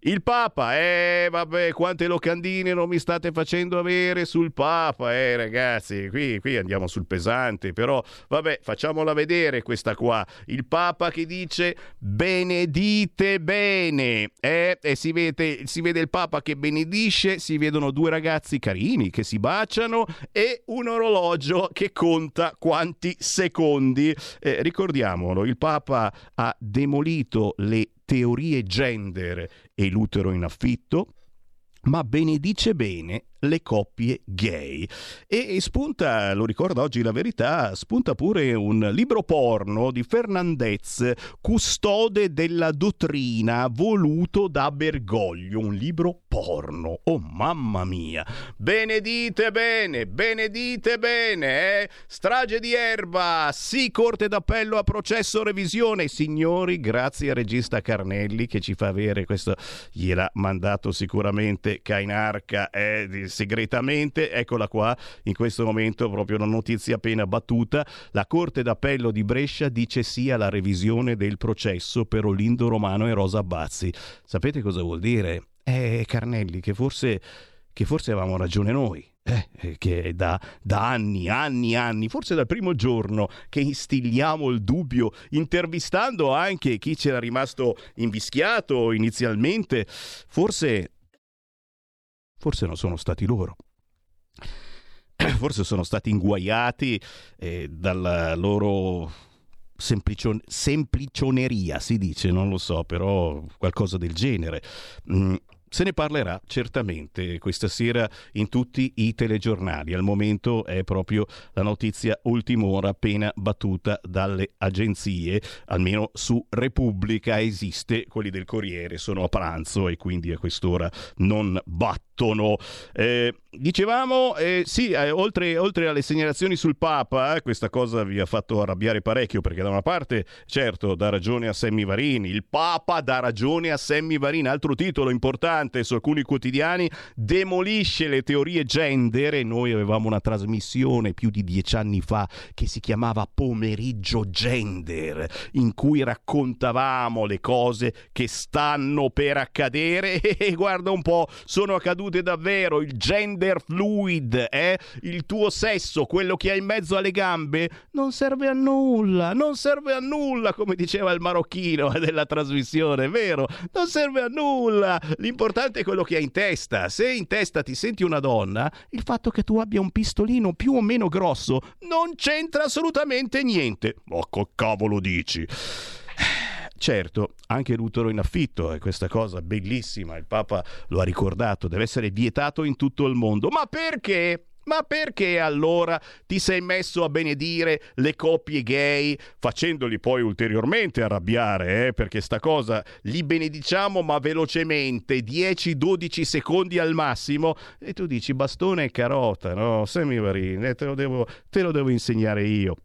Il Papa, eh vabbè, quante locandine non mi state facendo avere sul Papa, eh ragazzi, qui, qui andiamo sul pesante, però vabbè, facciamola vedere questa qua. Il Papa che dice benedite bene, eh? E si vede, si vede il Papa che benedisce, si vedono due ragazzi carini che si baciano e un orologio che conta quanti secondi. Eh, ricordiamolo, il Papa ha demolito le teorie gender e l'utero in affitto, ma benedice bene le coppie gay. E, spunta, lo ricorda oggi la verità, spunta pure un libro porno di Fernandez, custode della dottrina, voluto da Bergoglio, un libro porno. Oh mamma mia! Benedite bene, benedite bene, eh? Strage di erba, sì, corte d'appello a processo revisione. Signori, grazie al regista Carnelli che ci fa avere questo, gliel'ha mandato sicuramente Cainarca, eh, segretamente, eccola qua, in questo momento proprio una notizia appena battuta, la Corte d'Appello di Brescia dice sì alla revisione del processo per Olindo Romano e Rosa Bazzi. Sapete cosa vuol dire? Eh, Carnelli, che forse, che forse avevamo ragione noi. eh, che da, da anni, anni, anni, forse dal primo giorno che instilliamo il dubbio, intervistando anche chi c'era rimasto invischiato inizialmente, forse forse non sono stati loro. Forse sono stati inguaiati eh, dalla loro semplicion- semplicioneria, si dice, non lo so, però qualcosa del genere. Mm, se ne parlerà certamente questa sera in tutti i telegiornali. Al momento è proprio la notizia ultima ora appena battuta dalle agenzie, almeno su Repubblica esiste, quelli del Corriere sono a pranzo e quindi a quest'ora non battono. Eh, dicevamo, eh, sì, eh, oltre, oltre alle segnalazioni sul Papa, eh, questa cosa vi ha fatto arrabbiare parecchio perché da una parte, certo, dà ragione a Sammy Varini, il Papa dà ragione a Sammy Varini, altro titolo importante su alcuni quotidiani, demolisce le teorie gender e noi avevamo una trasmissione più di dieci anni fa che si chiamava Pomeriggio Gender, in cui raccontavamo le cose che stanno per accadere e guarda un po', sono accadute davvero, il gender fluid, eh? il tuo sesso, quello che hai in mezzo alle gambe, non serve a nulla, non serve a nulla, come diceva il marocchino della trasmissione, vero? Non serve a nulla, l'importante è quello che hai in testa. Se in testa ti senti una donna, il fatto che tu abbia un pistolino più o meno grosso non c'entra assolutamente niente. Ma che cavolo dici? Certo, anche l'utero in affitto è questa cosa bellissima, il Papa lo ha ricordato, deve essere vietato in tutto il mondo. Ma perché? Ma perché allora ti sei messo a benedire le coppie gay facendoli poi ulteriormente arrabbiare? Eh? Perché sta cosa li benediciamo ma velocemente, 10-12 secondi al massimo e tu dici bastone e carota, no? Semivarini, eh, te te lo devo insegnare io.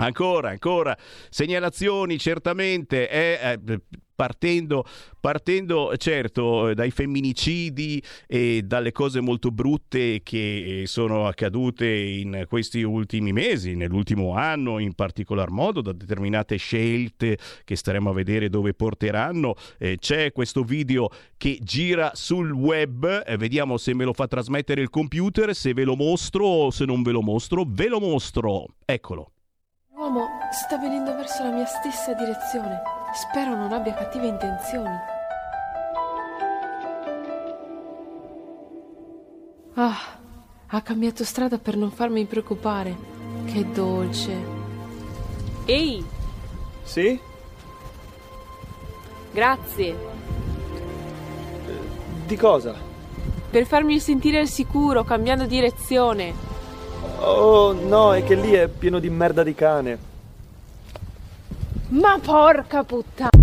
Ancora, ancora, segnalazioni certamente, eh, eh, partendo, partendo certo dai femminicidi e dalle cose molto brutte che sono accadute in questi ultimi mesi, nell'ultimo anno in particolar modo, da determinate scelte che staremo a vedere dove porteranno. Eh, c'è questo video che gira sul web, eh, vediamo se me lo fa trasmettere il computer, se ve lo mostro o se non ve lo mostro, ve lo mostro, eccolo. L'uomo sta venendo verso la mia stessa direzione. Spero non abbia cattive intenzioni. Ah, ha cambiato strada per non farmi preoccupare. Che dolce. Ehi, Sì? grazie Di cosa? per farmi sentire al sicuro cambiando direzione. Oh no, è che lì è pieno di merda di cane. Ma porca puttana!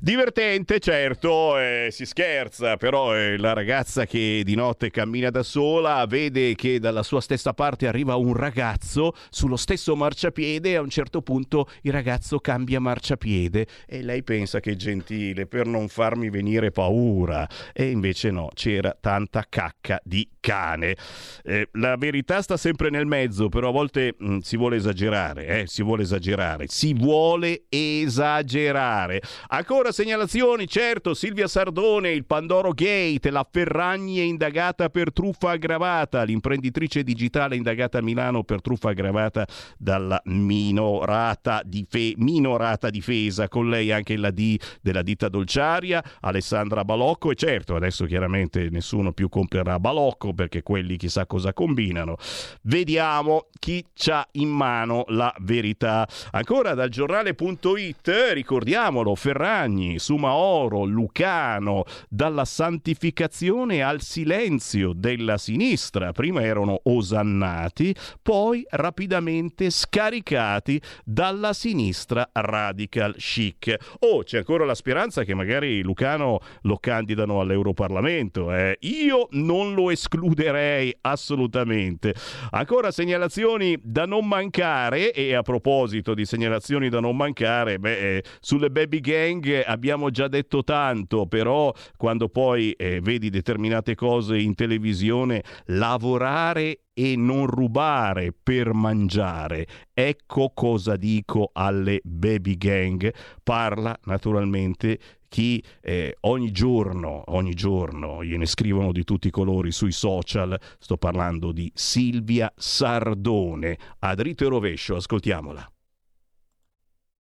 Divertente, certo, eh, si scherza, però eh, la ragazza che di notte cammina da sola vede che dalla sua stessa parte arriva un ragazzo sullo stesso marciapiede e a un certo punto il ragazzo cambia marciapiede e lei pensa che è gentile per non farmi venire paura e invece no, c'era tanta cacca di cane. Eh, la verità sta sempre nel mezzo, però a volte mh, si vuole esagerare, eh, si vuole esagerare, si vuole esagerare. Ancora segnalazioni, certo, Silvia Sardone, il Pandoro Gate, la Ferragni è indagata per truffa aggravata, l'imprenditrice digitale indagata a Milano per truffa aggravata dalla minorata, dife- minorata difesa, con lei anche la D della ditta dolciaria, Alessandra Balocco e certo, adesso chiaramente nessuno più comprerà Balocco perché quelli chissà cosa combinano. Vediamo chi c'ha in mano la verità. Ancora dal giornale.it, ricordiamolo, Ferragni, Sumaoro, Lucano, dalla santificazione al silenzio della sinistra. Prima erano osannati, poi rapidamente scaricati dalla sinistra radical chic. Oh, c'è ancora la speranza che magari Lucano lo candidano all'Europarlamento. eh. Io non lo escluderei assolutamente. Ancora segnalazioni da non mancare e a proposito di segnalazioni da non mancare, beh, eh, sulle baby gang abbiamo già detto tanto, però quando poi eh, vedi determinate cose in televisione, lavorare e non rubare per mangiare. Ecco cosa dico alle baby gang. Parla naturalmente chi eh, ogni giorno, ogni giorno gliene scrivono di tutti i colori sui social. Sto parlando di Silvia Sardone. A dritto e rovescio, ascoltiamola.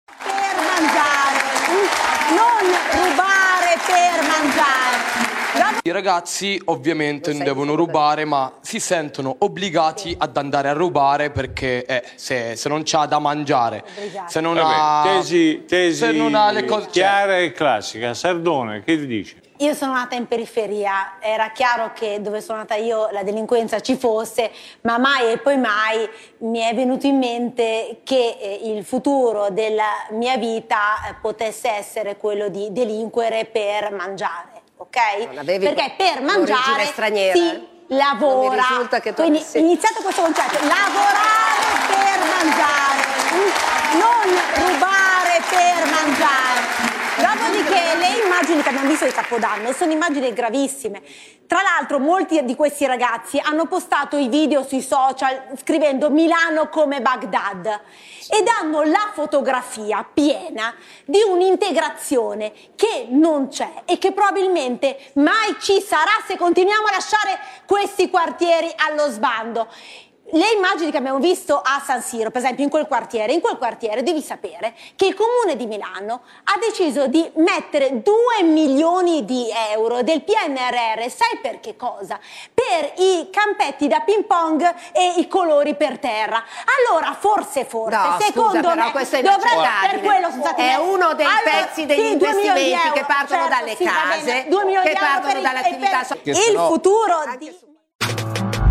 per mangiare, non rubare per mangiare. I ragazzi ovviamente non devono rubare, ma si sentono obbligati ad andare a rubare perché eh, se, se non c'ha da mangiare, se non Vabbè, ha tesi, tesi se non ha le cose chiara e classica. Sardone, che ti dice? Io sono nata in periferia, era chiaro che dove sono nata io la delinquenza ci fosse, ma mai e poi mai mi è venuto in mente che eh, il futuro della mia vita eh, potesse essere quello di delinquere per mangiare, ok? avevi Perché per mangiare straniera, si eh? lavora. Non mi risulta che tu Quindi avessi- iniziate questo concetto, lavorare per mangiare, non rubare per mangiare. Dopodiché le immagini che abbiamo visto di Capodanno sono immagini gravissime. Tra l'altro molti di questi ragazzi hanno postato i video sui social scrivendo Milano come Baghdad ed hanno la fotografia piena di un'integrazione che non c'è e che probabilmente mai ci sarà se continuiamo a lasciare questi quartieri allo sbando. Le immagini che abbiamo visto a San Siro, per esempio in quel quartiere, in quel quartiere devi sapere che il comune di Milano ha deciso di mettere 2 milioni di euro del PNRR, sai per che cosa? Per i campetti da ping pong e i colori per terra. Allora, forse, forse, No, scusa, secondo però me, questo è dovrebbe, per quello sono stati È messi- uno dei Allora, pezzi degli sì, 2 milioni di investimenti euro, che partono certo, dalle sì, bene, case, 2 milioni che di euro partono il- dall'attività il no- futuro di...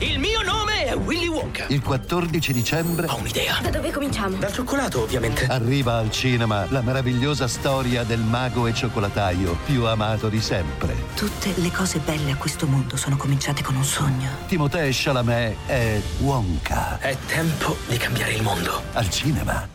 Il mio nome è Willy Wonka. Il 14 dicembre Ho un'idea. Da dove cominciamo? Dal cioccolato, ovviamente. arriva al cinema la meravigliosa storia del mago e cioccolataio più amato di sempre. Tutte le cose belle a questo mondo sono cominciate con un sogno. Timothée Chalamet è Wonka. È tempo di cambiare il mondo. Al cinema.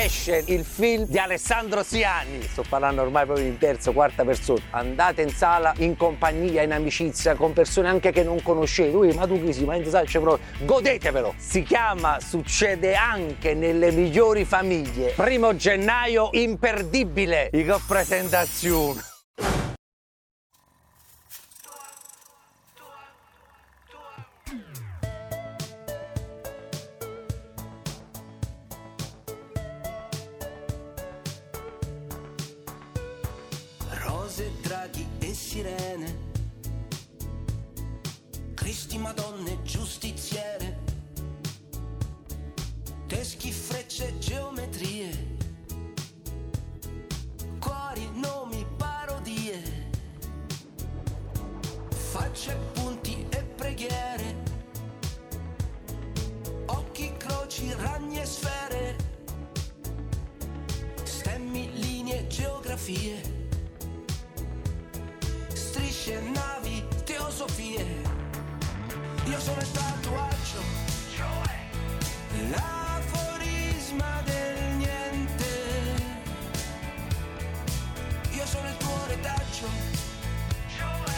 Esce il film di Alessandro Siani. Sto parlando ormai proprio in terza, quarta persona. Andate in sala in compagnia, in amicizia, con persone anche che non conoscete. Ui, ma tu chi sei? Ma in sala c'è proprio. Godetevelo! Si chiama Succede anche nelle migliori famiglie. Primo gennaio, imperdibile. I che presentazione. Croci, ragni e sfere, stemmi, linee, geografie strisce, navi, teosofie. Io sono il tatuaggio, cioè l'aforisma del niente. Io sono il tuo retaggio, cioè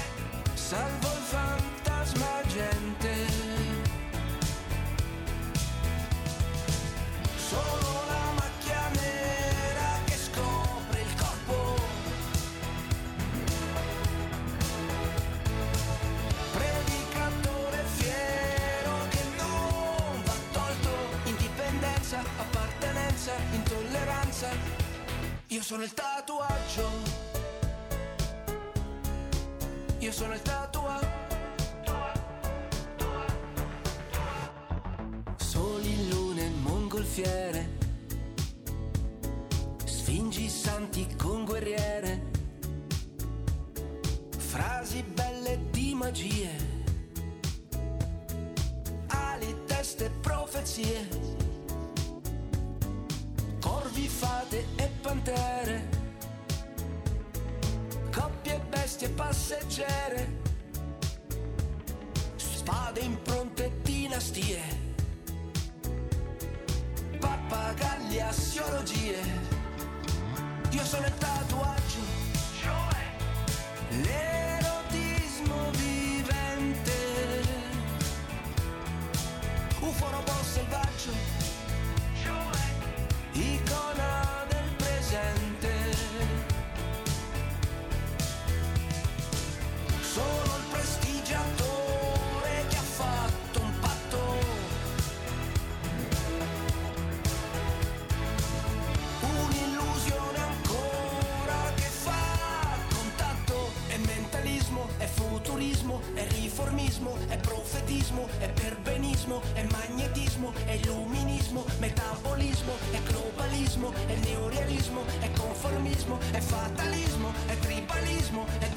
salvo il fantasma gente. Intolleranza. Io sono il tatuaggio. Io sono il tatuaggio. Soli, lune, mongolfiere. Sfingi santi con guerriere frasi belle di magie, ali, teste, profezie, corvi, fate e pantere, coppie, bestie, passeggere, spade, impronte, dinastie, pappagalli, assiologie. Io sono il tatuaggio, cioè? L'erotismo vivente. Uforobo selvaggio Sono il prestigiatore che ha fatto un patto. Un'illusione ancora che fa contatto. È mentalismo, è futurismo, è riformismo, è profetismo, è perbenismo, è magnetismo, è illuminismo, è neorealismo, è conformismo, è fatalismo, è tribalismo, è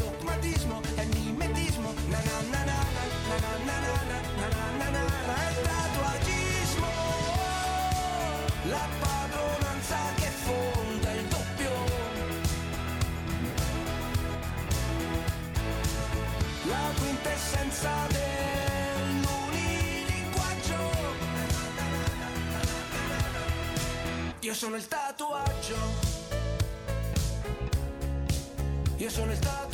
io sono il tatuaggio. Io sono il tatuaggio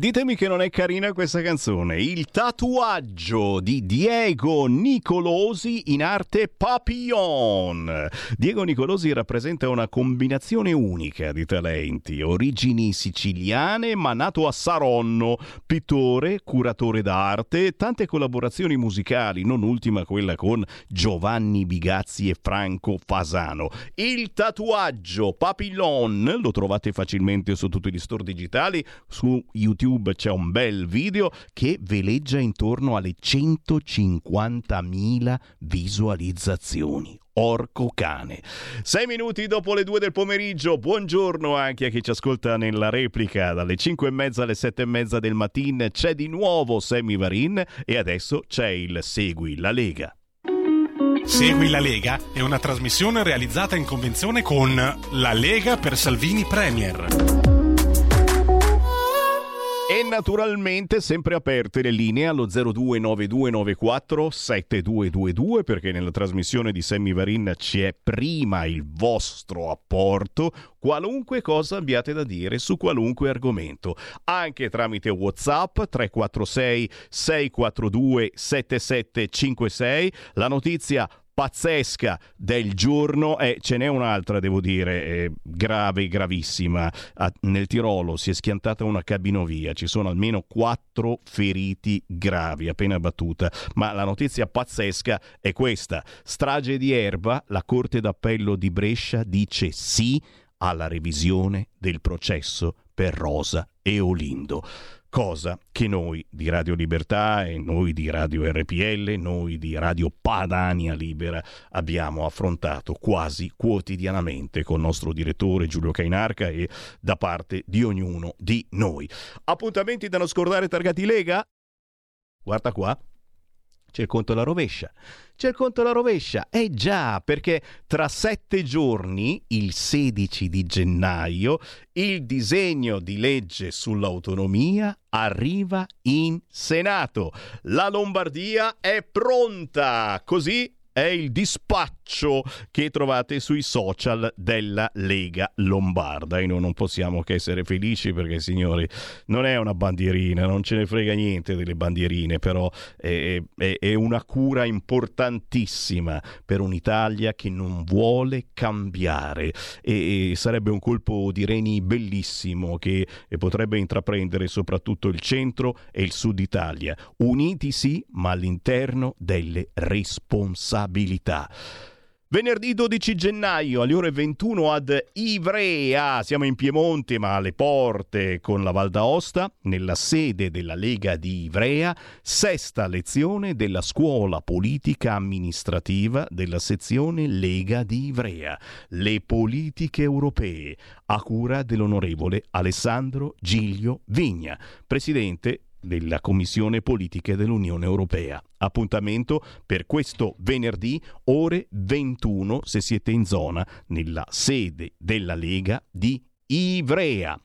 Ditemi che non è carina questa canzone. Il tatuaggio di Diego Nicolosi in arte Papillon. Diego Nicolosi rappresenta una combinazione unica di talenti, origini siciliane ma nato a Saronno, pittore, curatore d'arte, tante collaborazioni musicali, non ultima quella con Giovanni Bigazzi e Franco Fasano. Il tatuaggio Papillon lo trovate facilmente su tutti gli store digitali, su YouTube YouTube c'è un bel video che veleggia intorno alle 150.000 visualizzazioni. Orco cane. Sei minuti dopo le due del pomeriggio. Buongiorno anche a chi ci ascolta nella replica. Dalle cinque e mezza alle sette e mezza del mattino c'è di nuovo Sammy Varin e adesso c'è il Segui la Lega. Segui la Lega è una trasmissione realizzata in convenzione con La Lega per Salvini Premier. E naturalmente sempre aperte le linee allo 029294 7222 perché nella trasmissione di Sammy Varin c'è prima il vostro apporto, qualunque cosa abbiate da dire su qualunque argomento, anche tramite WhatsApp 346 642 7756. La notizia pazzesca del giorno e ce n'è un'altra, devo dire, eh, grave, gravissima. Nel Tirolo si è schiantata una cabinovia, ci sono almeno quattro feriti gravi appena battuta, ma la notizia pazzesca è questa. Strage di Erba, la Corte d'Appello di Brescia dice sì alla revisione del processo per Rosa e Olindo cosa che noi di Radio Libertà e noi di Radio RPL, noi di Radio Padania Libera abbiamo affrontato quasi quotidianamente con il nostro direttore Giulio Cainarca e da parte di ognuno di noi. Appuntamenti da non scordare targati Lega? Guarda qua, c'è il conto alla rovescia. C'è il conto alla rovescia. Eh già, perché tra sette giorni, il 16 di gennaio, il disegno di legge sull'autonomia arriva in Senato. La Lombardia è pronta. Così è il dispaccio che trovate sui social della Lega Lombarda. E noi non possiamo che essere felici perché signori non è una bandierina, non ce ne frega niente delle bandierine, però è, è, è una cura importantissima per un'Italia che non vuole cambiare. E, e sarebbe un colpo di reni bellissimo che potrebbe intraprendere soprattutto il centro e il sud Italia, uniti sì ma all'interno delle responsabilità responsabilità. Venerdì 12 gennaio alle ore 21 ad Ivrea, siamo in Piemonte ma alle porte con la Val d'Aosta, nella sede della Lega di Ivrea, sesta lezione della scuola politica amministrativa della sezione Lega di Ivrea, le politiche europee, a cura dell'onorevole Alessandro Giglio Vigna, presidente della Commissione Politiche dell'Unione Europea. Appuntamento per questo venerdì ore 21 se siete in zona nella sede della Lega di Ivrea.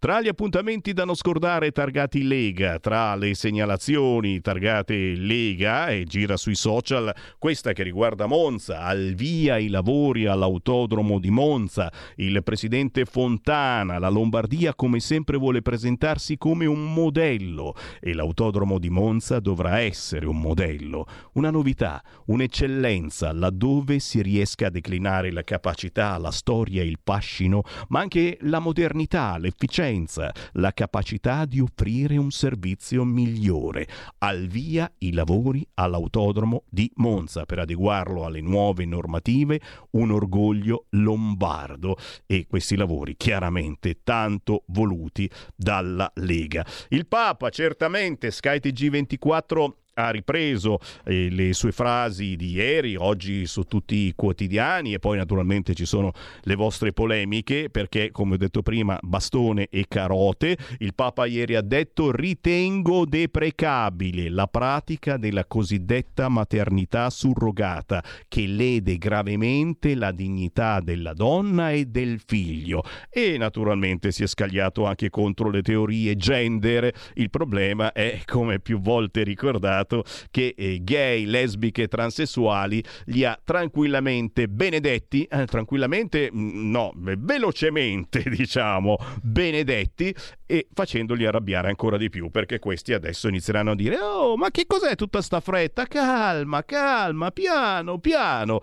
Tra gli appuntamenti da non scordare targati Lega, tra le segnalazioni targate Lega e gira sui social, questa che riguarda Monza, al via i lavori all'autodromo di Monza, il presidente Fontana, la Lombardia come sempre vuole presentarsi come un modello e l'autodromo di Monza dovrà essere un modello, una novità, un'eccellenza laddove si riesca a declinare la capacità, la storia, il fascino, ma anche la modernità, l'efficienza efficienza, la capacità di offrire un servizio migliore. Al via i lavori all'autodromo di Monza per adeguarlo alle nuove normative, un orgoglio lombardo e questi lavori chiaramente tanto voluti dalla Lega. Il Papa certamente SkyTG 24 ha ripreso eh, le sue frasi di ieri, oggi su tutti i quotidiani e poi naturalmente ci sono le vostre polemiche perché come ho detto prima bastone e carote. Il Papa ieri ha detto ritengo deprecabile la pratica della cosiddetta maternità surrogata che lede gravemente la dignità della donna e del figlio e naturalmente si è scagliato anche contro le teorie gender. Il problema è come più volte ricordato magistrato che eh, gay, lesbiche, transessuali li ha tranquillamente benedetti, eh, tranquillamente mm, no, velocemente diciamo, benedetti e facendoli arrabbiare ancora di più perché questi adesso inizieranno a dire oh ma che cos'è tutta sta fretta? Calma, calma, piano, piano.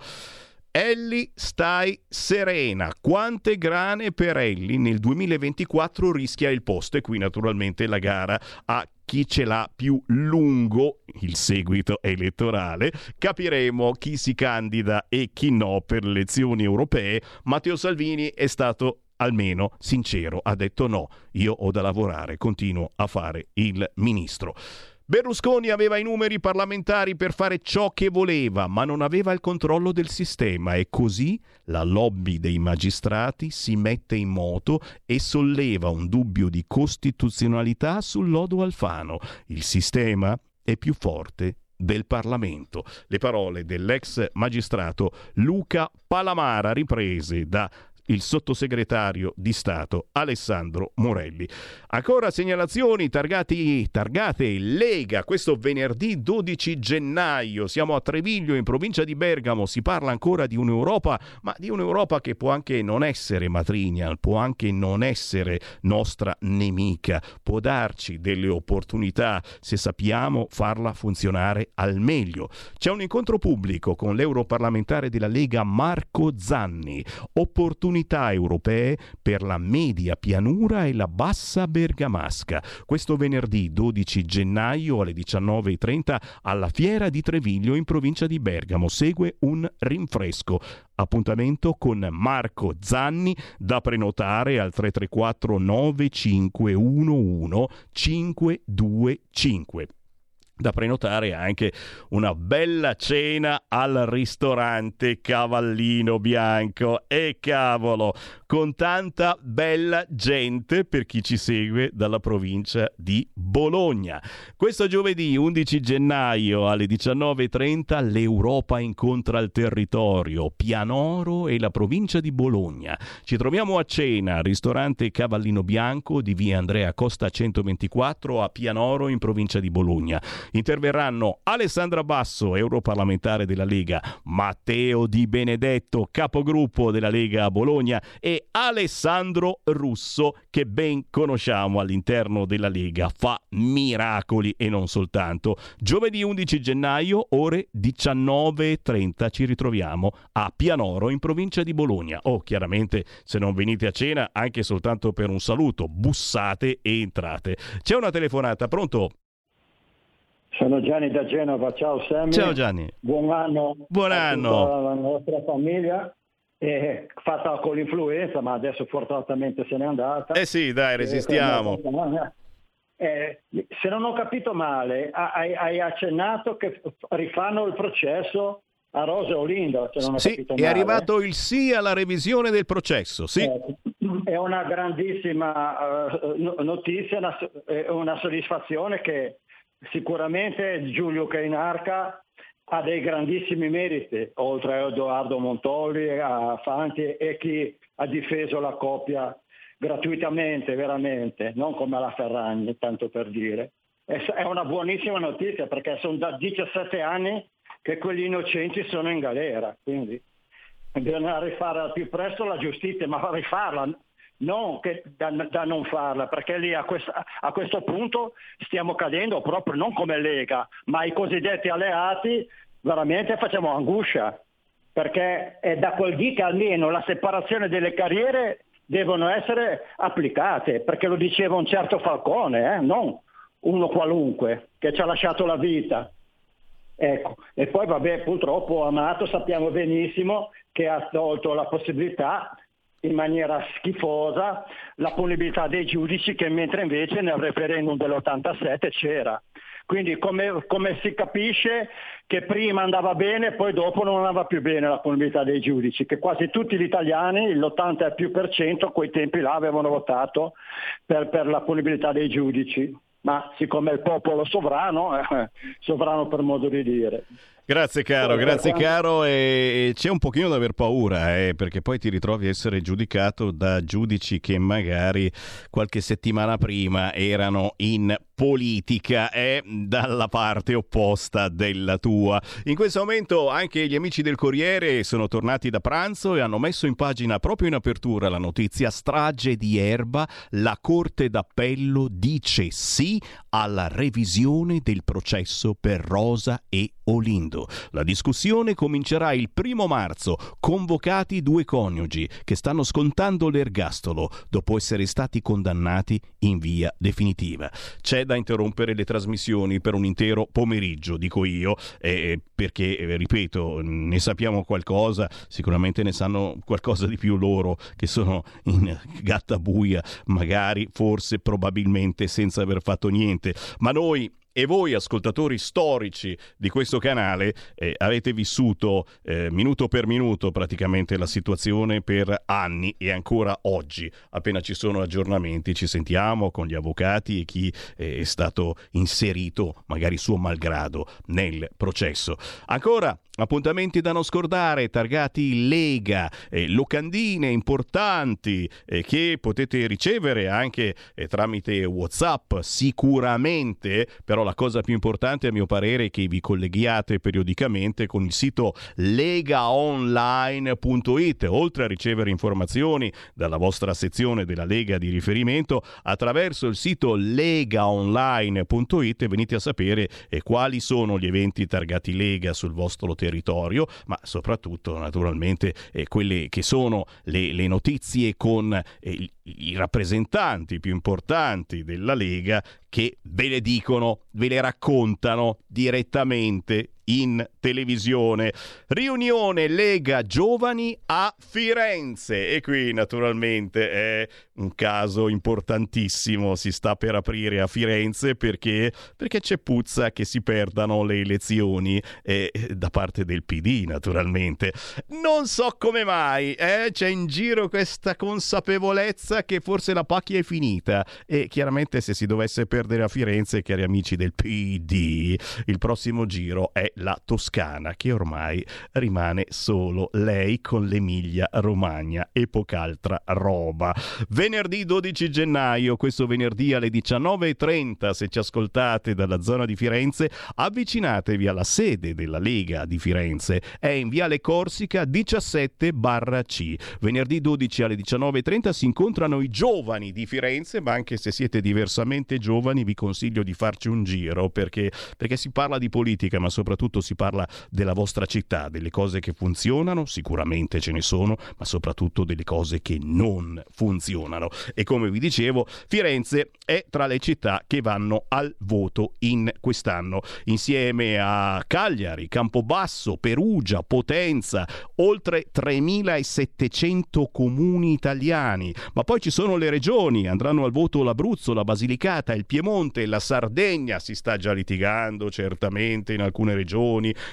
Ellie, stai serena. Quante grane per Ellie nel 2024 rischia il posto? E qui naturalmente la gara a chi ce l'ha più lungo il seguito elettorale. Capiremo chi si candida e chi no per le elezioni europee. Matteo Salvini è stato almeno sincero, ha detto no, io ho da lavorare, continuo a fare il ministro. Berlusconi aveva i numeri parlamentari per fare ciò che voleva, ma non aveva il controllo del sistema e così la lobby dei magistrati si mette in moto e solleva un dubbio di costituzionalità sul lodo Alfano. Il sistema è più forte del Parlamento. Le parole dell'ex magistrato Luca Palamara riprese da il sottosegretario di Stato Alessandro Morelli. Ancora segnalazioni targati, targate Lega questo venerdì 12 gennaio. Siamo a Treviglio in provincia di Bergamo. Si parla ancora di un'Europa, ma di un'Europa che può anche non essere matrigna, può anche non essere nostra nemica, può darci delle opportunità se sappiamo farla funzionare al meglio. C'è un incontro pubblico con l'europarlamentare della Lega Marco Zanni. Opportunità comunità europee per la media pianura e la bassa bergamasca. Questo venerdì 12 gennaio alle 19.30 alla Fiera di Treviglio in provincia di Bergamo segue un rinfresco. Appuntamento con Marco Zanni da prenotare al 334 9511 525 da prenotare anche una bella cena al ristorante Cavallino Bianco e cavolo con tanta bella gente per chi ci segue dalla provincia di Bologna. Questo giovedì 11 gennaio alle 19.30 l'Europa incontra il territorio, Pianoro e la provincia di Bologna. Ci troviamo a cena al ristorante Cavallino Bianco di via Andrea Costa 124 a Pianoro in provincia di Bologna. Interverranno Alessandra Basso, europarlamentare della Lega, Matteo Di Benedetto, capogruppo della Lega a Bologna e Alessandro Russo che ben conosciamo all'interno della Lega, fa miracoli e non soltanto. Giovedì 11 gennaio, ore 19.30, ci ritroviamo a Pianoro in provincia di Bologna. Oh, chiaramente se non venite a cena anche soltanto per un saluto, bussate e entrate. C'è una telefonata, pronto? Sono Gianni da Genova, ciao Sammy. Ciao Gianni. Buon anno. Buon anno. alla nostra famiglia eh, fatta con l'influenza, ma adesso fortunatamente se n'è andata. Eh sì, dai, resistiamo. Eh, se non ho capito male, hai, hai, accennato che rifanno il processo a Rosa Olinda. Se non ho sì, è arrivato il sì alla revisione del processo, sì. Eh, è una grandissima uh, notizia, una, una soddisfazione che sicuramente Giulio Cainarca ha dei grandissimi meriti, oltre a Edoardo Montoli, a Fanti e chi ha difeso la coppia gratuitamente, veramente, non come la Ferragni, tanto per dire. È una buonissima notizia perché sono da 17 anni che quelli innocenti sono in galera, quindi bisogna rifare al più presto la giustizia, ma rifarla, non che, da, da, non farla, perché lì a, questa, a, questo punto stiamo cadendo proprio non come Lega, ma i cosiddetti alleati veramente facciamo angoscia, perché è da quel dì che almeno la separazione delle carriere devono essere applicate, perché lo diceva un certo Falcone, eh? non uno qualunque che ci ha lasciato la vita. Ecco. E poi vabbè, purtroppo Amato sappiamo benissimo che ha tolto la possibilità in maniera schifosa la punibilità dei giudici che mentre invece nel referendum dell'87 c'era. Quindi come, come, si capisce che prima andava bene e poi dopo non andava più bene la punibilità dei giudici, che quasi tutti gli italiani, l'80 più per cento, a quei tempi là avevano votato per, per la punibilità dei giudici ma siccome il popolo sovrano, eh, sovrano per modo di dire. Grazie caro, grazie caro e c'è un pochino da aver paura eh, perché poi ti ritrovi a essere giudicato da giudici che magari qualche settimana prima erano in politica e dalla parte opposta della tua. In questo momento anche gli amici del Corriere sono tornati da pranzo e hanno messo in pagina proprio in apertura la notizia strage di Erba, la Corte d'Appello dice sì alla revisione del processo per Rosa e Olindo. La discussione comincerà il primo marzo, convocati due coniugi che stanno scontando l'ergastolo dopo essere stati condannati in via definitiva. C'è da interrompere le trasmissioni per un intero pomeriggio, dico io, eh, perché, ripeto, ne sappiamo qualcosa, sicuramente ne sanno qualcosa di più loro che sono in gatta buia, magari, forse, probabilmente senza aver fatto niente, ma noi e voi ascoltatori storici di questo canale eh, avete vissuto eh, minuto per minuto praticamente la situazione per anni e ancora oggi. Appena ci sono aggiornamenti ci sentiamo con gli avvocati e chi eh, è stato inserito magari suo malgrado nel processo. Ancora Appuntamenti da non scordare, targati Lega, eh, locandine importanti eh, che potete ricevere anche eh, tramite WhatsApp sicuramente, però la cosa più importante a mio parere è che vi colleghiate periodicamente con il sito legaonline.it, oltre a ricevere informazioni dalla vostra sezione della Lega di riferimento, attraverso il sito legaonline.it venite a sapere eh, quali sono gli eventi targati Lega sul vostro territorio territorio, ma soprattutto naturalmente eh, quelle che sono le, le notizie con eh, i rappresentanti più importanti della Lega che ve le dicono, ve le raccontano direttamente in televisione. Riunione Lega Giovani a Firenze e qui naturalmente è un caso importantissimo, si sta per aprire a Firenze perché, perché c'è puzza che si perdano le elezioni eh, da parte del PD naturalmente. Non so come mai, eh, c'è in giro questa consapevolezza che forse la pacchia è finita e chiaramente se si dovesse perdere a Firenze, cari amici del PD, il prossimo giro è la Toscana che ormai rimane solo lei con l'Emilia Romagna e poca altra roba. Venerdì 12 gennaio, questo venerdì alle 19.30, se ci ascoltate dalla zona di Firenze, avvicinatevi alla sede della Lega di Firenze. È in Viale Corsica 17 barra C. Venerdì 12 alle 19.30 si incontrano i giovani di Firenze, ma anche se siete diversamente giovani vi consiglio di farci un giro perché, perché si parla di politica, ma soprattutto si parla della vostra città, delle cose che funzionano, sicuramente ce ne sono, ma soprattutto delle cose che non funzionano. E come vi dicevo, Firenze è tra le città che vanno al voto in quest'anno, insieme a Cagliari, Campobasso, Perugia, Potenza, oltre 3700 comuni italiani. Ma poi ci sono le regioni, andranno al voto l'Abruzzo, la Basilicata, il Piemonte, la Sardegna, si sta già litigando certamente in alcune regioni,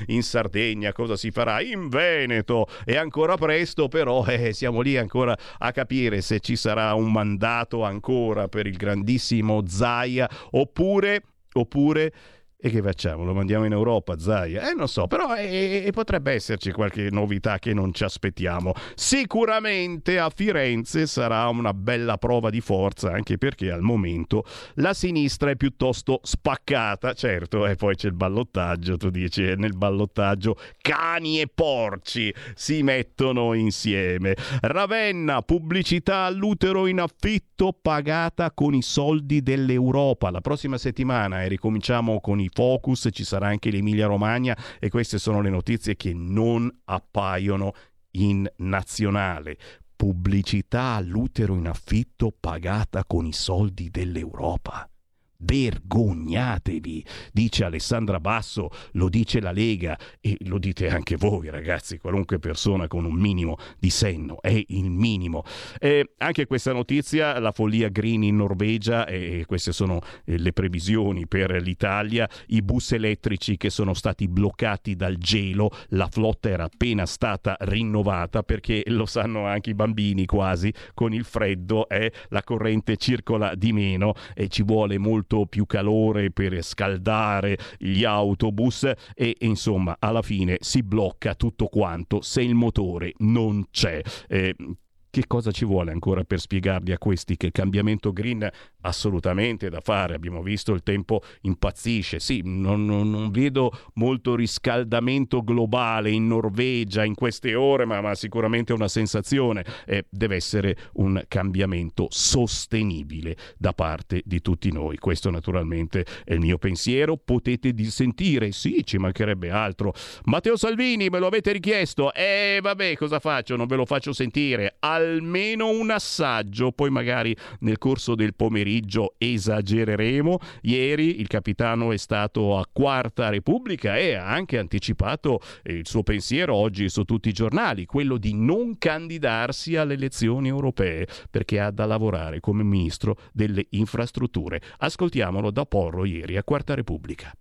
in Sardegna cosa si farà, in Veneto. È ancora presto, però eh, siamo lì ancora a capire se ci sarà un mandato ancora per il grandissimo Zaia oppure, oppure e che facciamo? Lo mandiamo in Europa, Zaia? Eh, non so, però eh, potrebbe esserci qualche novità che non ci aspettiamo. Sicuramente a Firenze sarà una bella prova di forza, anche perché al momento la sinistra è piuttosto spaccata. Certo, e poi c'è il ballottaggio, tu dici, eh, nel ballottaggio cani e porci si mettono insieme. Ravenna, pubblicità all'utero in affitto pagata con i soldi dell'Europa. La prossima settimana e ricominciamo con i Focus, ci sarà anche l'Emilia Romagna e queste sono le notizie che non appaiono in nazionale. Pubblicità all'utero in affitto pagata con i soldi dell'Europa. Vergognatevi, dice Alessandra Basso, lo dice la Lega e lo dite anche voi ragazzi, qualunque persona con un minimo di senno, è il minimo. Eh, anche questa notizia, la follia green in Norvegia, e queste sono eh, le previsioni per l'Italia, i bus elettrici che sono stati bloccati dal gelo, la flotta era appena stata rinnovata perché lo sanno anche i bambini quasi, con il freddo eh, la corrente circola di meno e ci vuole molto molto più calore per scaldare gli autobus e insomma alla fine si blocca tutto quanto se il motore non c'è. Eh, che cosa ci vuole ancora per spiegargli a questi che il cambiamento green assolutamente da fare? Abbiamo visto il tempo impazzisce. Sì, non, non, non vedo molto riscaldamento globale in Norvegia in queste ore, ma, ma sicuramente una sensazione. Eh, deve essere un cambiamento sostenibile da parte di tutti noi. Questo naturalmente è il mio pensiero. Potete dissentire, sì, ci mancherebbe altro. Matteo Salvini, me lo avete richiesto. E eh, vabbè, cosa faccio? Non ve lo faccio sentire. Almeno un assaggio, poi magari nel corso del pomeriggio esagereremo. Ieri il capitano è stato a Quarta Repubblica e ha anche anticipato il suo pensiero oggi su tutti i giornali, quello di non candidarsi alle elezioni europee perché ha da lavorare come ministro delle infrastrutture. Ascoltiamolo da Porro ieri a Quarta Repubblica.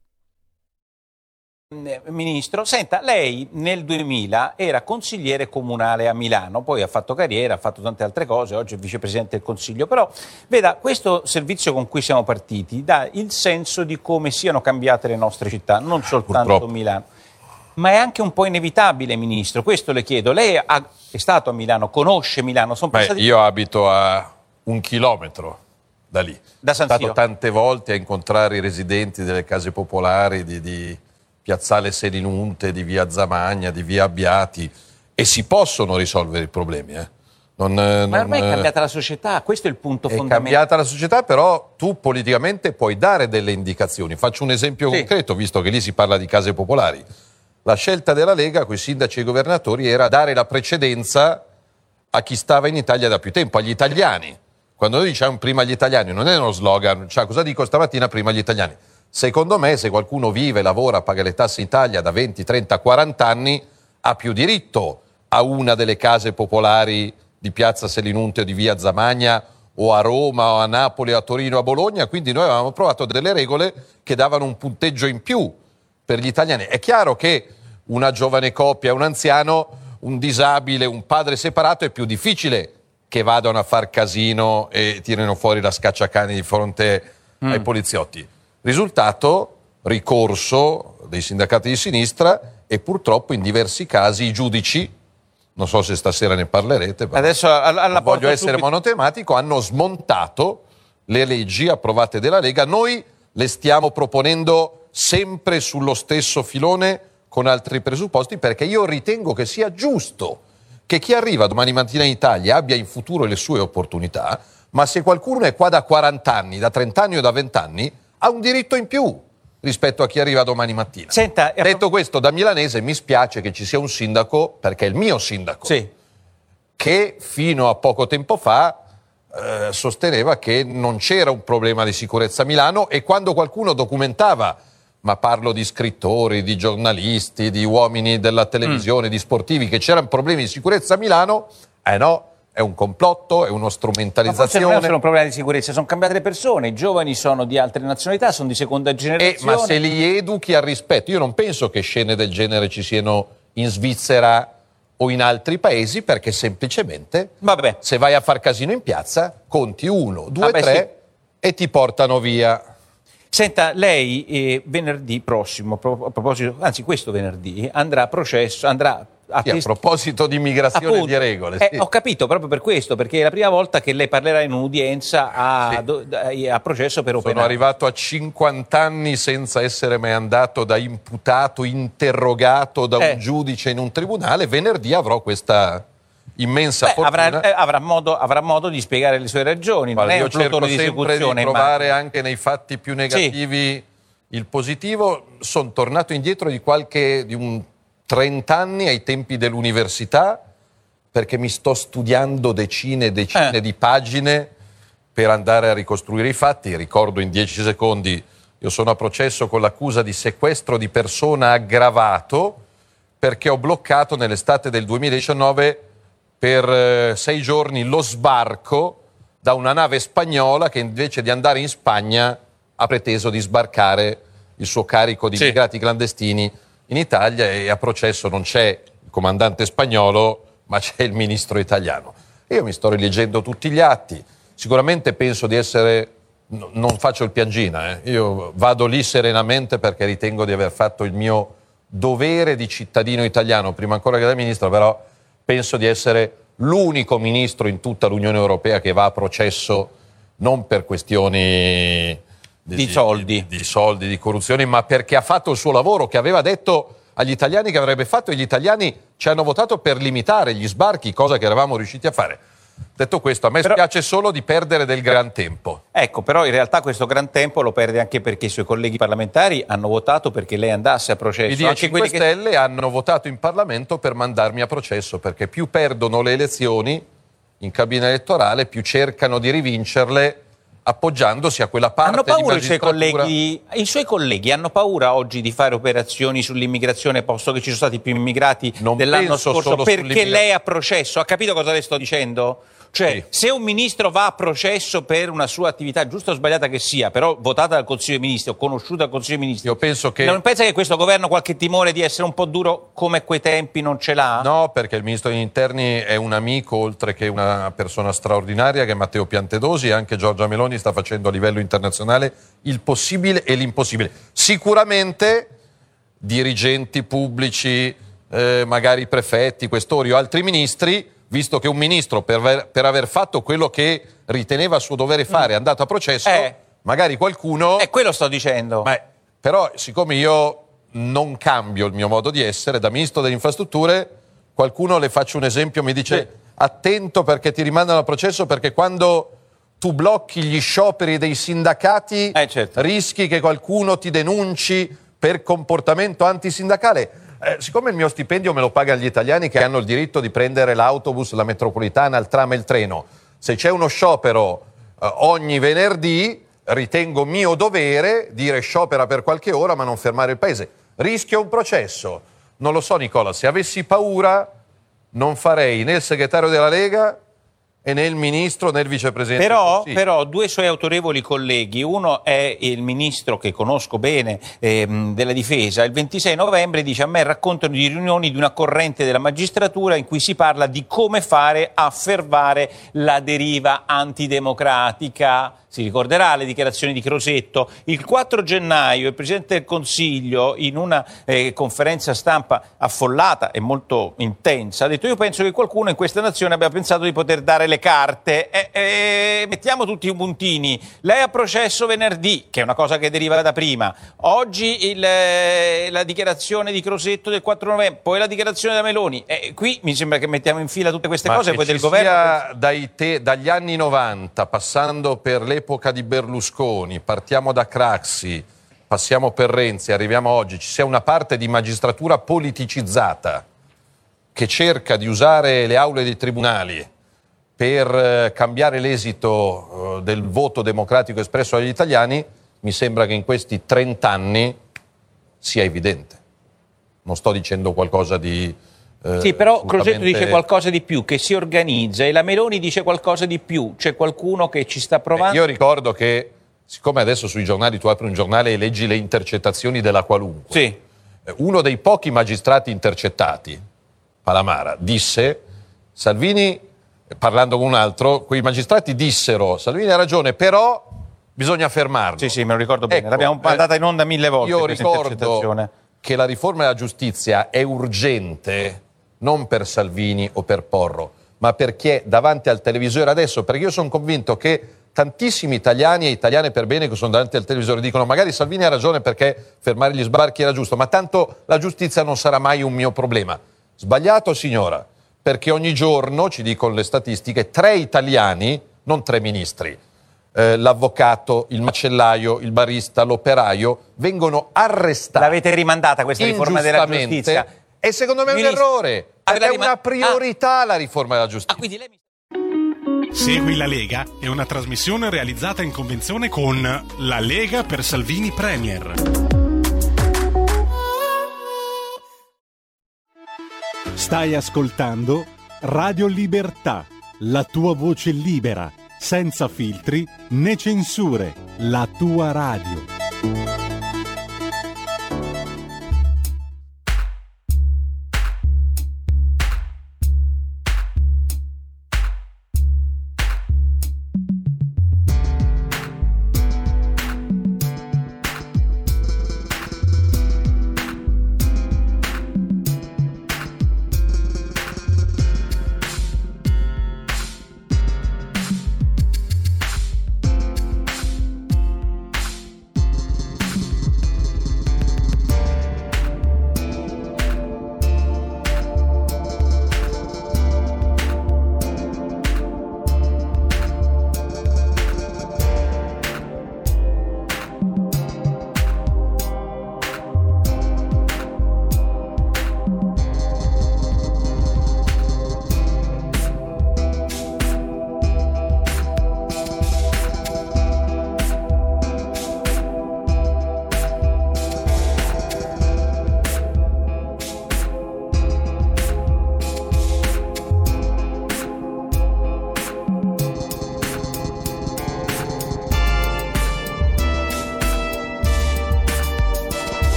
Eh, Ministro, senta, lei nel 2000 era consigliere comunale a Milano, poi ha fatto carriera, ha fatto tante altre cose, oggi è vicepresidente del Consiglio, però veda, questo servizio con cui siamo partiti dà il senso di come siano cambiate le nostre città, non soltanto Purtroppo. Milano. Ma è anche un po' inevitabile, Ministro, questo le chiedo. Lei ha- è stato a Milano, conosce Milano, sono Beh, passati... io abito a un chilometro da lì. Da San Sono Siro. stato tante volte a incontrare i residenti delle case popolari di, di Piazzale Selinunte, di Via Zamagna, di Via Abbiati e si possono risolvere i problemi. eh. Non, eh, Ma non, ormai è eh, cambiata la società, questo è il punto è fondamentale. cambiata la società, però tu politicamente puoi dare delle indicazioni. Faccio un esempio Sì. concreto, visto che lì si parla di case popolari. La scelta della Lega con i sindaci e i governatori era dare la precedenza a chi stava in Italia da più tempo, agli italiani. Quando noi diciamo prima agli italiani, non è uno slogan, cioè cosa dico stamattina prima agli italiani? Secondo me, se qualcuno vive, lavora, paga le tasse in Italia da 20, 30, 40 anni, ha più diritto a una delle case popolari di Piazza Selinunte o di Via Zamagna o a Roma o a Napoli, a Torino, a Bologna. Quindi noi avevamo provato delle regole che davano un punteggio in più per gli italiani. È chiaro che una giovane coppia, un anziano, un disabile, un padre separato è più difficile che vadano a far casino e tirino fuori la scacciacani di fronte ai poliziotti. Risultato, ricorso dei sindacati di sinistra e purtroppo in diversi casi i giudici, non so se stasera ne parlerete, però Adesso alla, voglio essere subito- monotematico, hanno smontato le leggi approvate dalla Lega. Noi le stiamo proponendo sempre sullo stesso filone con altri presupposti perché io ritengo che sia giusto che chi arriva domani mattina in Italia abbia in futuro le sue opportunità, ma se qualcuno è qua da 40 anni, da 30 anni o da 20 anni, ha un diritto in più rispetto a chi arriva domani mattina. Detto questo, da milanese mi spiace che ci sia un sindaco, perché è il mio sindaco, che fino a poco tempo fa eh, sosteneva che non c'era un problema di sicurezza a Milano e quando qualcuno documentava, ma parlo di scrittori, di giornalisti, di uomini della televisione, di sportivi, che c'erano problemi di sicurezza a Milano, eh no, è un complotto, è una Ma forse non è strumentalizzazione. solo un problema di sicurezza, sono cambiate le persone, i giovani sono di altre nazionalità, sono di seconda Eh, generazione. ma se li educhi al rispetto, io non penso che scene del genere ci siano in Svizzera o in altri paesi, perché semplicemente se vai a far casino in piazza, conti uno, due, Vabbè, tre e ti portano via. Senta, lei eh, venerdì prossimo, pro- a proposito, anzi questo venerdì, andrà a processo, andrà a, Sì, a proposito di immigrazione Appunto. di regole. Eh, sì. ho capito proprio per questo, perché è la prima volta che lei parlerà in un'udienza a, do- a processo per Sono operare. arrivato a 50 anni senza essere mai andato da imputato, interrogato da Eh. un giudice in un tribunale. Venerdì avrò questa immensa Beh, fortuna. avrà, eh, avrà modo, avrà modo di spiegare le sue ragioni, non Guarda, è io un cerco di sempre di trovare immagino. anche nei fatti più negativi il positivo. Sono tornato indietro di qualche di un 30 anni ai tempi dell'università perché mi sto studiando decine e decine Eh. di pagine per andare a ricostruire i fatti. Ricordo in 10 secondi, io sono a processo con l'accusa di sequestro di persona aggravato perché ho bloccato nell'estate del 2019 per eh, sei giorni lo sbarco da una nave spagnola che invece di andare in Spagna ha preteso di sbarcare il suo carico di immigrati clandestini in Italia e a processo non c'è il comandante spagnolo ma c'è il ministro italiano. Io mi sto rileggendo tutti gli atti, sicuramente penso di essere n- non faccio il piangina, eh. io vado lì serenamente perché ritengo di aver fatto il mio dovere di cittadino italiano, prima ancora che da ministro, però penso di essere l'unico ministro in tutta l'Unione Europea che va a processo non per questioni Di soldi. di, di soldi, di corruzione, ma perché ha fatto il suo lavoro, che aveva detto agli italiani che avrebbe fatto e gli italiani ci hanno votato per limitare gli sbarchi, cosa che eravamo riusciti a fare. Detto questo, a me spiace solo di perdere del gran tempo. Ecco, però in realtà questo gran tempo lo perde anche perché i suoi colleghi parlamentari hanno votato perché lei andasse a processo. I 10 anche 5 quelli che- Stelle hanno votato in Parlamento per mandarmi a processo, perché più perdono le elezioni in cabina elettorale, più cercano di rivincerle appoggiandosi a quella parte Hanno paura i suoi, colleghi, i suoi colleghi hanno paura oggi di fare operazioni sull'immigrazione posto che ci sono stati più immigrati dell'anno penso scorso perché lei ha processo? Ha capito cosa le sto dicendo? Cioè, se un ministro va a processo per una sua attività, giusta o sbagliata che sia, però votata dal Consiglio dei Ministri o conosciuta dal Consiglio dei Ministri, Io penso che... non pensa che questo governo qualche timore di essere un po' duro come quei tempi non ce l'ha? No, perché il ministro degli interni è un amico, oltre che una persona straordinaria, che è Matteo Piantedosi, e anche Giorgia Meloni sta facendo a livello internazionale il possibile e l'impossibile. Sicuramente dirigenti pubblici, eh, magari prefetti, questori o altri ministri, visto che un ministro per aver, per aver fatto quello che riteneva suo dovere fare è andato a processo, magari qualcuno... È quello sto dicendo. Ma, però, siccome io non cambio il mio modo di essere, da ministro delle infrastrutture, qualcuno le faccio un esempio, mi dice attento perché ti rimandano a processo perché quando tu blocchi gli scioperi dei sindacati rischi che qualcuno ti denunci per comportamento antisindacale. Eh, siccome il mio stipendio me lo pagano gli italiani che hanno il diritto di prendere l'autobus, la metropolitana, il tram e il treno, se c'è uno sciopero eh, ogni venerdì, ritengo mio dovere dire sciopera per qualche ora ma non fermare il paese. Rischio un processo. Non lo so Nicola, se avessi paura non farei né il segretario della Lega e né il ministro né il vicepresidente. Però, però due suoi autorevoli colleghi, uno è il ministro che conosco bene ehm, della difesa, il 26 novembre dice a me raccontano di riunioni di una corrente della magistratura in cui si parla di come fare a fermare la deriva antidemocratica. Si ricorderà le dichiarazioni di Crosetto. Il 4 gennaio il Presidente del Consiglio, in una eh, conferenza stampa affollata e molto intensa, ha detto io penso che qualcuno in questa nazione abbia pensato di poter dare le carte. E, e mettiamo tutti i puntini. Lei ha processo venerdì, che è una cosa che deriva da prima. Oggi il, eh, la dichiarazione di Crosetto del 4 novembre, poi la dichiarazione da Meloni. Qui mi sembra che mettiamo in fila tutte queste Ma cose, poi del governo... dai te- dagli anni 90, passando per l'epoca di Berlusconi, partiamo da Craxi, passiamo per Renzi, arriviamo oggi, ci sia una parte di magistratura politicizzata che cerca di usare le aule dei tribunali per eh, cambiare l'esito eh, del voto democratico espresso dagli italiani, mi sembra che in questi 30 anni sia evidente. Non sto dicendo qualcosa di... eh, Sì, però Crosetto assolutamente- dice qualcosa di più, che si organizza e la Meloni dice qualcosa di più, c'è qualcuno che ci sta provando. Io ricordo che, siccome adesso sui giornali tu apri un giornale e leggi le intercettazioni della qualunque, eh, uno dei pochi magistrati intercettati, Palamara, disse, Salvini, parlando con un altro, quei magistrati dissero, Salvini ha ragione, però bisogna fermarlo. Sì, sì, me lo ricordo bene, l'abbiamo mandata in onda mille volte Io questa ricordo intercettazione. che la riforma della giustizia è urgente non per Salvini o per Porro, ma per chi è davanti al televisore adesso, perché io sono convinto che tantissimi italiani e italiane per bene che sono davanti al televisore dicono magari Salvini ha ragione perché fermare gli sbarchi era giusto, ma tanto la giustizia non sarà mai un mio problema. Sbagliato signora, perché ogni giorno, ci dicono le statistiche, tre italiani, non tre ministri, eh, l'avvocato, il macellaio, il barista, l'operaio, vengono arrestati. L'avete rimandata questa riforma della giustizia? E secondo me è un Ministro, errore, perché è una priorità la riforma della giustizia. Segui la Lega è una trasmissione realizzata in convenzione con La Lega per Salvini Premier. Stai ascoltando Radio Libertà, la tua voce libera, senza filtri né censure, la tua radio.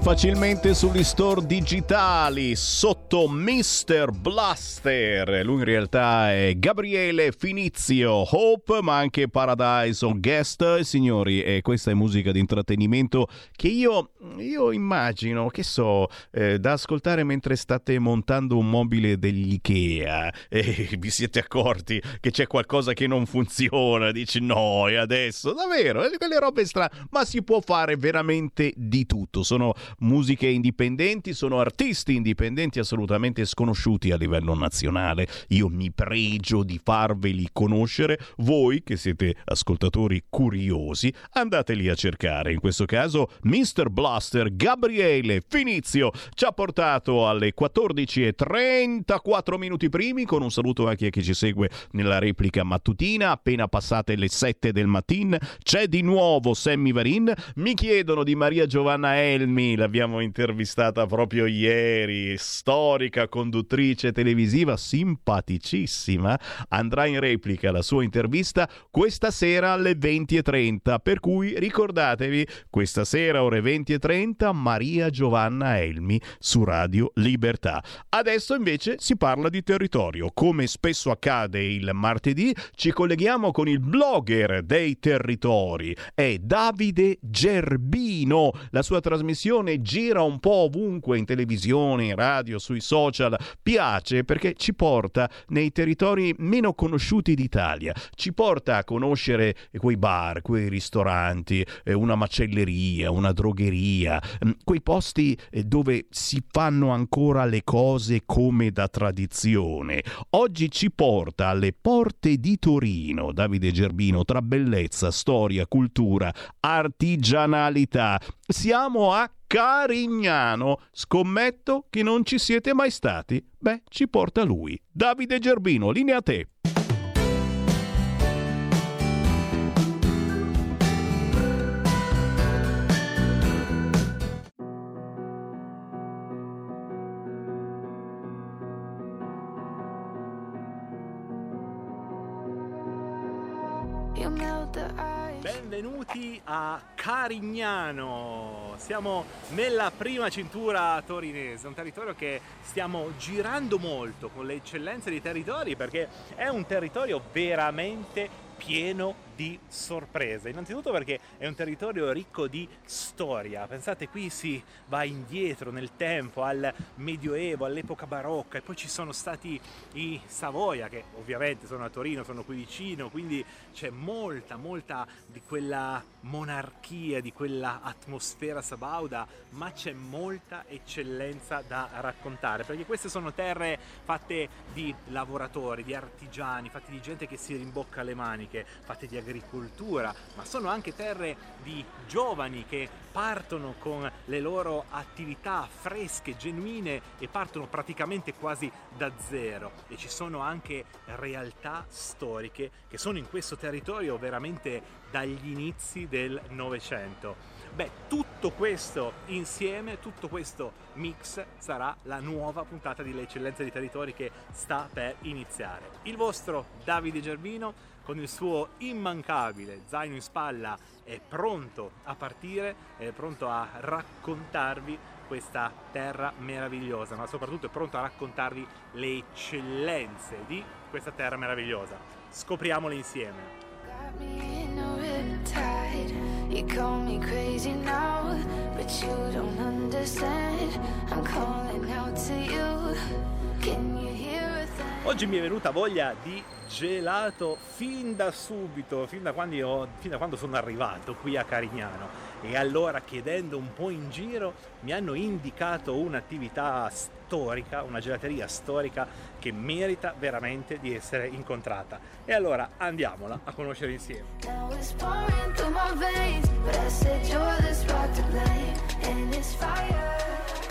Facilmente sugli store digitali sotto Mr. Blaster. Lui in realtà è Gabriele Finizio, Hope, ma anche Paradise on Guest. Signori, e questa è musica di intrattenimento che io, io immagino, che so, eh, da ascoltare mentre state montando un mobile degli Ikea e vi siete accorti che c'è qualcosa che non funziona. Dici no, e adesso? Davvero? Eh, Quelle robe strane. Ma si può fare veramente di tutto. Sono musiche indipendenti, sono artisti indipendenti assolutamente sconosciuti a livello nazionale. Io mi pregio di farveli conoscere. Voi che siete ascoltatori curiosi, andateli a cercare. In questo caso, Mr. Blaster Gabriele Finizio ci ha portato alle 14.34 minuti primi. Con un saluto anche a chi ci segue nella replica mattutina. Appena passate le 7 del mattino, c'è di nuovo Sammy Varin. Mi chiedono di Maria Giovanna Elmi, l'abbiamo intervistata proprio ieri, storica conduttrice televisiva, simpaticissima. Andrà in replica la sua intervista questa sera alle 20.30, per cui ricordatevi, questa sera ore 20.30 Maria Giovanna Elmi su Radio Libertà. Adesso invece si parla di territorio. Come spesso accade il martedì, ci colleghiamo con il blogger dei territori. È Davide Gerbino. La sua trasmissione gira un po' ovunque in televisione, in radio, sui social. Piace perché ci porta nei territori meno conosciuti d'Italia. Ci porta a conoscere quei bar, quei ristoranti, eh, una macelleria, una drogheria, mm, quei posti eh, dove si fanno ancora le cose come da tradizione. Oggi ci porta alle porte di Torino, Davide Gerbino, tra bellezza, storia, cultura, artigianalità. Siamo a Carignano. Scommetto che non ci siete mai stati? Beh, ci porta lui. Davide Gerbino, linea a te. Benvenuti a Carignano, siamo nella prima cintura torinese, un territorio che stiamo girando molto con le eccellenze dei territori perché è un territorio veramente pieno di sorprese. Innanzitutto perché è un territorio ricco di storia. Pensate, qui si va indietro nel tempo, al Medioevo, all'epoca barocca, e poi ci sono stati i Savoia, che ovviamente sono a Torino, sono qui vicino, quindi c'è molta, molta di quella monarchia, di quella atmosfera sabauda, ma c'è molta eccellenza da raccontare, perché queste sono terre fatte di lavoratori, di artigiani, fatte di gente che si rimbocca le maniche, fatte di agricoltura, ma sono anche terre di giovani che partono con le loro attività fresche, genuine e partono praticamente quasi da zero e ci sono anche realtà storiche che sono in questo territorio veramente dagli inizi del Novecento. Beh, tutto questo insieme, tutto questo mix sarà la nuova puntata di Le Eccellenze dei Territori che sta per iniziare. Il vostro Davide Gervino con il suo immancabile zaino in spalla è pronto a partire, è pronto a raccontarvi questa terra meravigliosa, ma soprattutto è pronto a raccontarvi le eccellenze di questa terra meravigliosa. Scopriamole insieme. You call me crazy now, but you don't understand. I'm calling out to you. Can you hear a thing? Oggi mi è venuta voglia di gelato fin da subito, fin da, io- fin da quando sono arrivato qui a Carignano. E allora chiedendo un po' in giro mi hanno indicato un'attività storica, una gelateria storica che merita veramente di essere incontrata. E allora andiamola a conoscere insieme.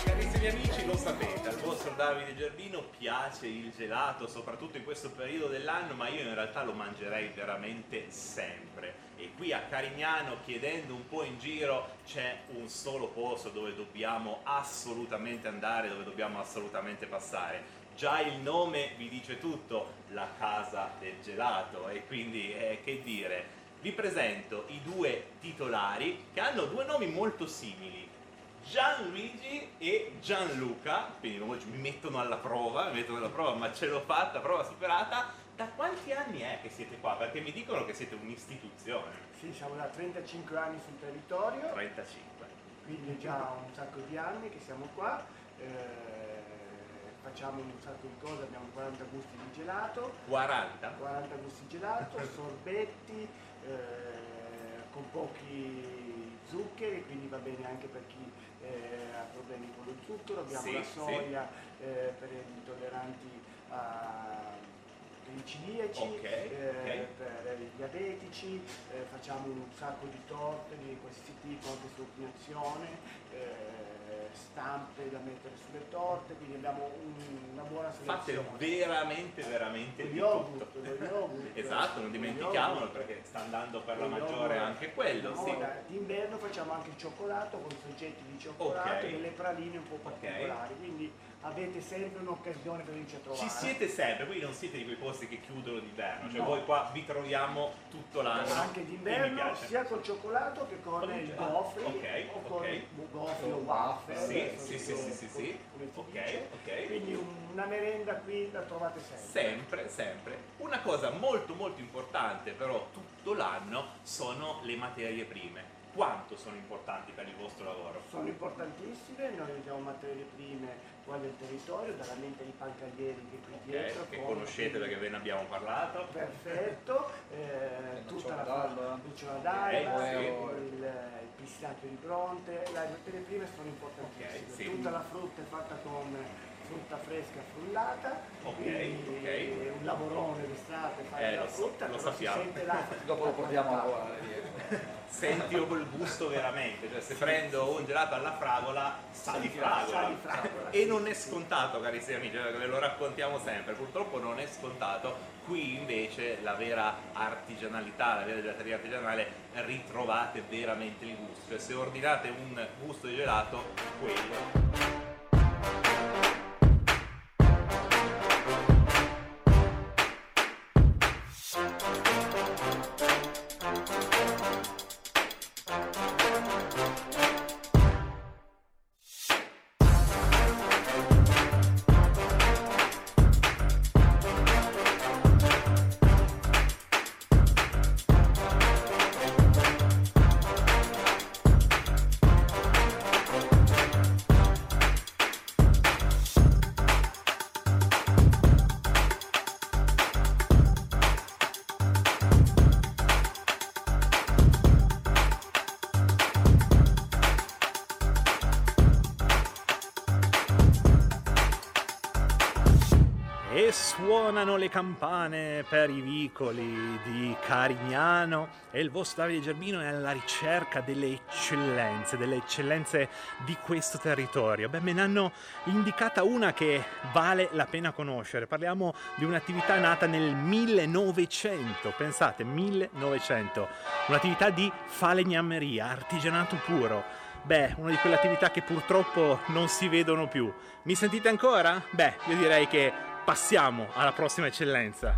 Carissimi amici, lo sapete, al vostro Davide Gervino piace il gelato, soprattutto in questo periodo dell'anno, ma io in realtà lo mangerei veramente sempre. E qui a Carignano, chiedendo un po' in giro, c'è un solo posto dove dobbiamo assolutamente andare, dove dobbiamo assolutamente passare. Già il nome vi dice tutto, la casa del gelato, e quindi eh, che dire. Vi presento i due titolari che hanno due nomi molto simili. Gianluigi e Gianluca, quindi mi mettono alla prova, mi mettono alla prova, ma ce l'ho fatta, prova superata. Da quanti anni è che siete qua? Perché mi dicono che siete un'istituzione. Sì, siamo da 35 anni sul territorio, 35. quindi è già un sacco di anni che siamo qua. eh, facciamo un sacco di cose, abbiamo 40 gusti di gelato. 40? 40 gusti di gelato, sorbetti, eh, con pochi zuccheri, quindi va bene anche per chi eh, ha problemi con lo zucchero. Abbiamo Sì, la sì. soia eh, per gli intolleranti a per i celiaci, Ok, eh, ok. per i diabetici, eh, facciamo un sacco di torte di qualsiasi tipo, anche su ordinazione, eh, stampe da mettere sulle torte, quindi abbiamo un- una buona Fate selezione. veramente, veramente Lo di yogurt, tutto. yogurt. esatto, non Lo dimentichiamolo perché sta andando per la maggiore yogurt. anche quello, No, sì. D'inverno facciamo anche il cioccolato con soggetti di cioccolato Ok. e delle praline un po' particolari, quindi avete sempre un'occasione per venirci a trovare. Ci siete sempre, voi non siete di quei posti che chiudono d'inverno, cioè No. voi qua vi troviamo tutto l'anno. anche d'inverno sia col cioccolato che con il i gelato. gofri Ok, o con ok. i gofri o waffle Sì, sì, sì, sì, sì, sì. Ok, ok. quindi una merenda qui la trovate sempre Sempre, sempre. Una cosa molto molto importante però tutto l'anno sono le materie prime. Quanto sono importanti per il vostro lavoro? sono importantissime, noi usiamo materie prime qua del territorio, dalla mente di Pancalieri che è qui dietro. Ok, che con- conoscete perché ve ne abbiamo parlato. Perfetto, eh, tutta la d'alba. nocciola d'alba, Ok, sì. il, il pistacchio di Bronte, le prime sono importantissime. Ok, sì. Tutta la frutta è fatta con frutta fresca frullata, Ok, quindi ok. è un lavorone d'estate fare Eh, la lo frutta, lo sappiamo. la Dopo lo la portiamo a lavorare Senti io quel gusto veramente, cioè se prendo un gelato alla fragola sa di fragola. Sa di fragola, E non è scontato carissimi amici, cioè, ve lo raccontiamo sempre, purtroppo non è scontato, qui invece la vera artigianalità, la vera gelateria artigianale ritrovate veramente il gusto, cioè se ordinate un gusto di gelato, quello. Le campane per i vicoli di Carignano e il vostro Davide Gerbino è alla ricerca delle eccellenze, delle eccellenze di questo territorio. Beh, me ne hanno indicata una che vale la pena conoscere. Parliamo di un'attività nata nel 1900, pensate, 1900, un'attività di falegnameria, artigianato puro. Beh, una di quelle attività che purtroppo non si vedono più. Mi sentite ancora? Beh, io direi che passiamo alla prossima eccellenza.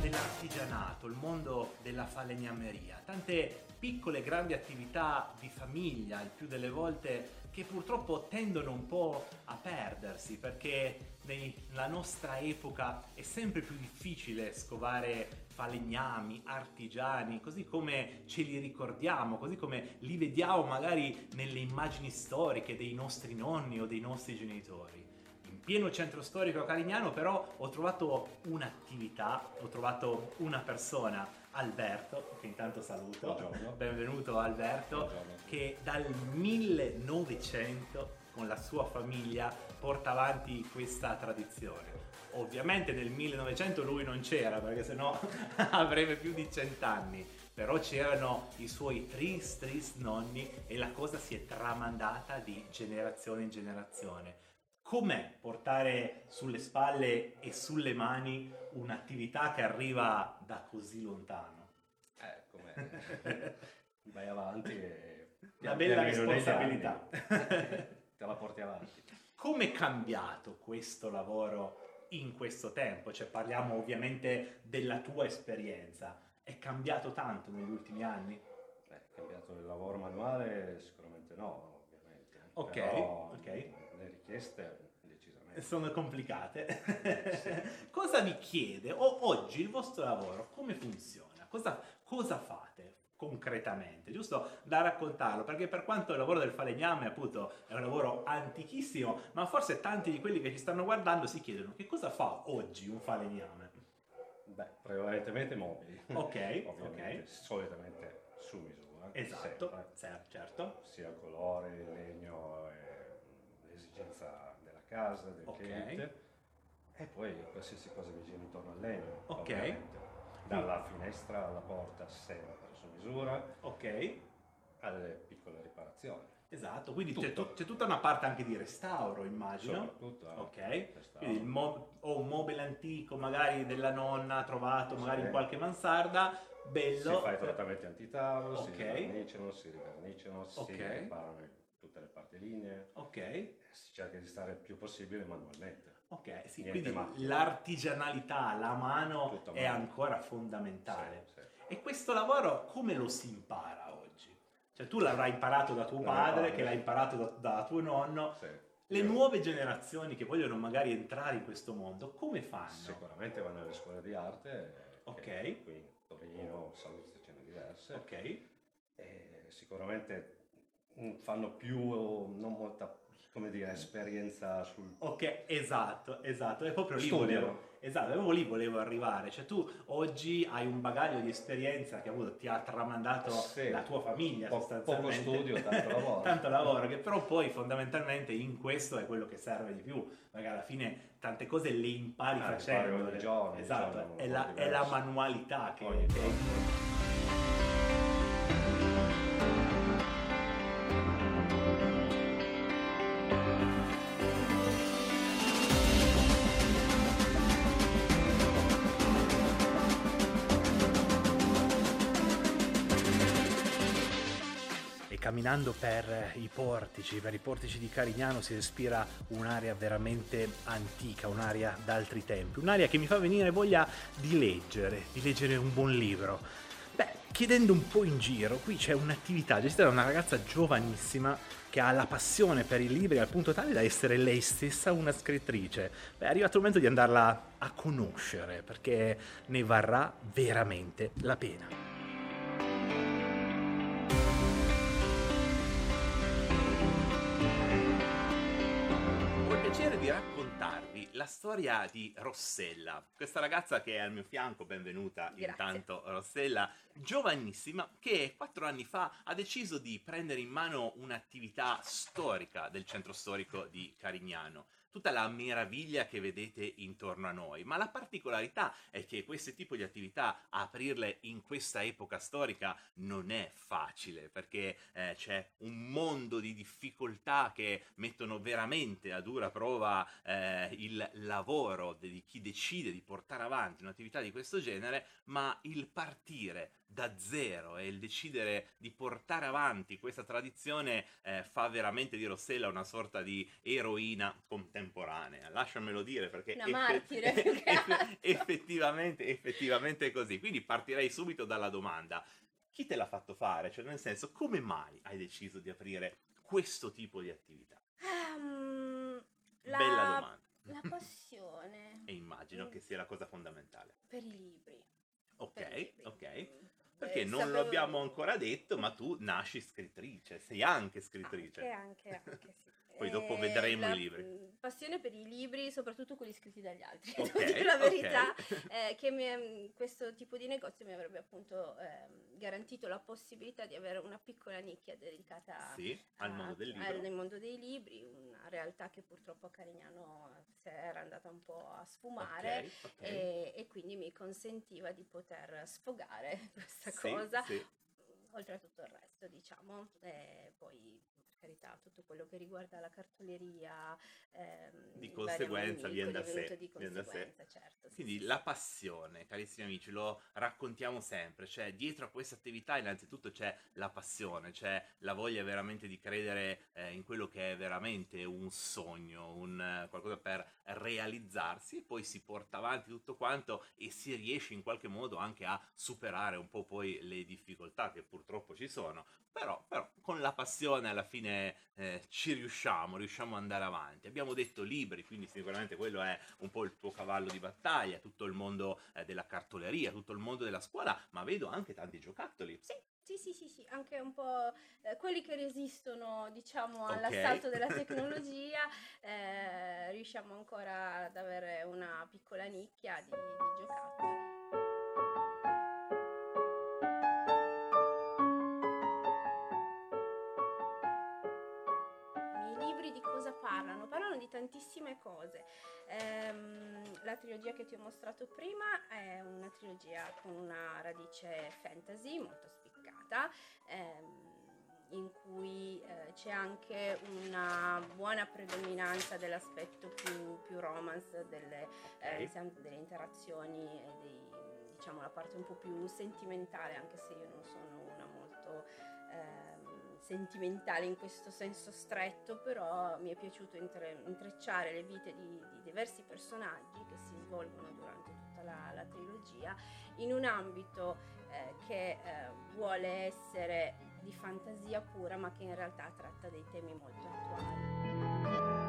dell'artigianato, il mondo della falegnameria, tante piccole e grandi attività di famiglia, il più delle volte che purtroppo tendono un po' a perdersi perché nella nostra epoca è sempre più difficile scovare falegnami, artigiani, così come ce li ricordiamo, così come li vediamo magari nelle immagini storiche dei nostri nonni o dei nostri genitori. In pieno centro storico carignano però ho trovato un'attività, ho trovato una persona, Alberto, che intanto saluto. Buongiorno. Benvenuto Alberto, che dal 1900 con la sua famiglia porta avanti questa tradizione. Ovviamente nel 1900 lui non c'era perché sennò avrebbe più di cent'anni, però c'erano i suoi tris tris nonni e la cosa si è tramandata di generazione in generazione. Com'è portare sulle spalle e sulle mani un'attività che arriva da così lontano? Eh, come vai avanti e Una bella responsabilità. te la porti avanti. Come è cambiato questo lavoro in questo tempo? Cioè parliamo ovviamente della tua esperienza. È cambiato tanto negli ultimi anni? Beh, è cambiato il lavoro manuale? Sicuramente no, ovviamente. Ok, Però, ok. Le richieste decisamente. Sono complicate. cosa vi chiede? O oggi il vostro lavoro come funziona? Cosa, cosa fate concretamente? Giusto da raccontarlo, perché per quanto il lavoro del falegname appunto è un lavoro antichissimo, ma forse tanti di quelli che ci stanno guardando si chiedono che cosa fa oggi un falegname? Beh, prevalentemente mobili. Ok, Ovviamente, ok. solitamente su misura. Esatto, sempre. cer- certo. Sia colore, legno, e l'esigenza della casa, del Ok. cliente. E poi qualsiasi cosa che gira intorno al legno. Ok. ovviamente. Dalla finestra alla porta sempre misura. Ok. Alle piccole riparazioni. Esatto, quindi c'è, tu- c'è tutta una parte anche di restauro, immagino. Soprattutto, eh, Ok. Quindi il mo- o un mobile antico, magari della nonna trovato, magari Sì. in qualche mansarda, bello. Si fa i trattamenti antitavolo, Ok. si verniciano, si riverniciano, Ok. si riparano tutte le parti linee. Ok. Si cerca di stare il più possibile manualmente. Ok, sì, Niente quindi macchine. l'artigianalità, la mano Tutto è mano. ancora fondamentale. Sì, sì. E questo lavoro come lo si impara oggi? Cioè tu l'avrai imparato da tuo padre, padre. che l'hai imparato da, da tuo nonno. Sì. Le nuove generazioni che vogliono magari entrare in questo mondo, come fanno? Sicuramente vanno alle scuole di arte. Ok. Qui Torino, Saluzzo ce ne diverse. Ok. E sicuramente mm, fanno più, non molta, come dire, esperienza sul... Ok, esatto, esatto, è proprio lì volevo, esatto, proprio lì volevo arrivare, cioè tu oggi hai un bagaglio di esperienza che appunto ti ha tramandato Sì. la tua famiglia Po- sostanzialmente. poco studio, tanto lavoro. tanto lavoro, che però poi fondamentalmente in questo è quello che serve di più, perché alla fine tante cose le impari Ah, facendo. impari ogni giorno, esatto, giorno è, la, è la manualità che, Ogni che camminando per i portici, per i portici di Carignano si respira un'area veramente antica, un'area d'altri tempi, un'area che mi fa venire voglia di leggere, di leggere un buon libro. Beh, chiedendo un po' in giro, qui c'è un'attività gestita da una ragazza giovanissima che ha la passione per i libri al punto tale da essere lei stessa una scrittrice. Beh, è arrivato il momento di andarla a conoscere perché ne varrà veramente la pena. Piacere di raccontarvi la storia di Rossella, questa ragazza che è al mio fianco, benvenuta Grazie. intanto Rossella, giovanissima che quattro anni fa ha deciso di prendere in mano un'attività storica del centro storico di Carignano. Tutta la meraviglia che vedete intorno a noi, ma la particolarità è che questo tipo di attività, aprirle in questa epoca storica, non è facile perché eh, c'è un mondo di difficoltà che mettono veramente a dura prova eh, il lavoro di chi decide di portare avanti un'attività di questo genere, ma il partire da zero e il decidere di portare avanti questa tradizione eh, fa veramente di Rossella una sorta di eroina contemporanea. Lasciamelo dire perché Una martire, che eff- effettivamente, effettivamente è così. Quindi partirei subito dalla domanda. Chi te l'ha fatto fare? Cioè, nel senso, come mai hai deciso di aprire questo tipo di attività? Ehm, la, Bella domanda. La passione E immagino che sia la cosa fondamentale. per i libri. Ok, ok. Perché Eh, non lo sapevo- abbiamo ancora detto, ma tu nasci scrittrice, sei anche scrittrice. Anche, anche, anche sì. Poi dopo Eh, vedremo la- i libri. mh, Passione per i libri, soprattutto quelli scritti dagli altri. Ok, Devo dire la verità, ok. eh, che mi- questo tipo di negozio mi avrebbe appunto ehm, garantito la possibilità di avere una piccola nicchia dedicata Sì, al a- mondo del al- libro. nel mondo dei libri, una realtà che purtroppo a Carignano si era andata un po' a sfumare Ok, ok. E, e quindi mi consentiva di poter sfogare questa Sì, cosa sì. oltre a tutto il resto, diciamo. E poi carità, tutto quello che riguarda la cartoleria. ehm, Di conseguenza viene da sé. Di viene da sé. certo. sì, Quindi sì, la passione, carissimi amici, lo raccontiamo sempre, cioè dietro a questa attività innanzitutto c'è la passione, c'è la voglia veramente di credere eh, in quello che è veramente un sogno, un, eh, qualcosa per realizzarsi e poi si porta avanti tutto quanto e si riesce in qualche modo anche a superare un po' poi le difficoltà che purtroppo ci sono, però, però con la passione alla fine eh, ci riusciamo, riusciamo ad andare avanti. Abbiamo detto libri, quindi sicuramente quello è un po' il tuo cavallo di battaglia, tutto il mondo eh, della cartoleria, tutto il mondo della scuola, ma vedo anche tanti giocattoli. Sì, sì, sì, sì, sì, anche un po' eh, quelli che resistono, diciamo, all'assalto della tecnologia, eh, riusciamo ancora ad avere una piccola nicchia di, di giocattoli. Parlano? Parlano di tantissime cose. Ehm, la trilogia che ti ho mostrato prima è una trilogia con una radice fantasy molto spiccata. ehm, in cui eh, c'è anche una buona predominanza dell'aspetto più, più romance delle, eh, delle interazioni e dei, diciamo la parte un po' più sentimentale, anche se io non sono una molto ehm, sentimentale in questo senso stretto, però mi è piaciuto intre- intrecciare le vite di, di diversi personaggi che si svolgono durante tutta la, la trilogia in un ambito eh, che eh, vuole essere di fantasia pura, ma che in realtà tratta dei temi molto attuali.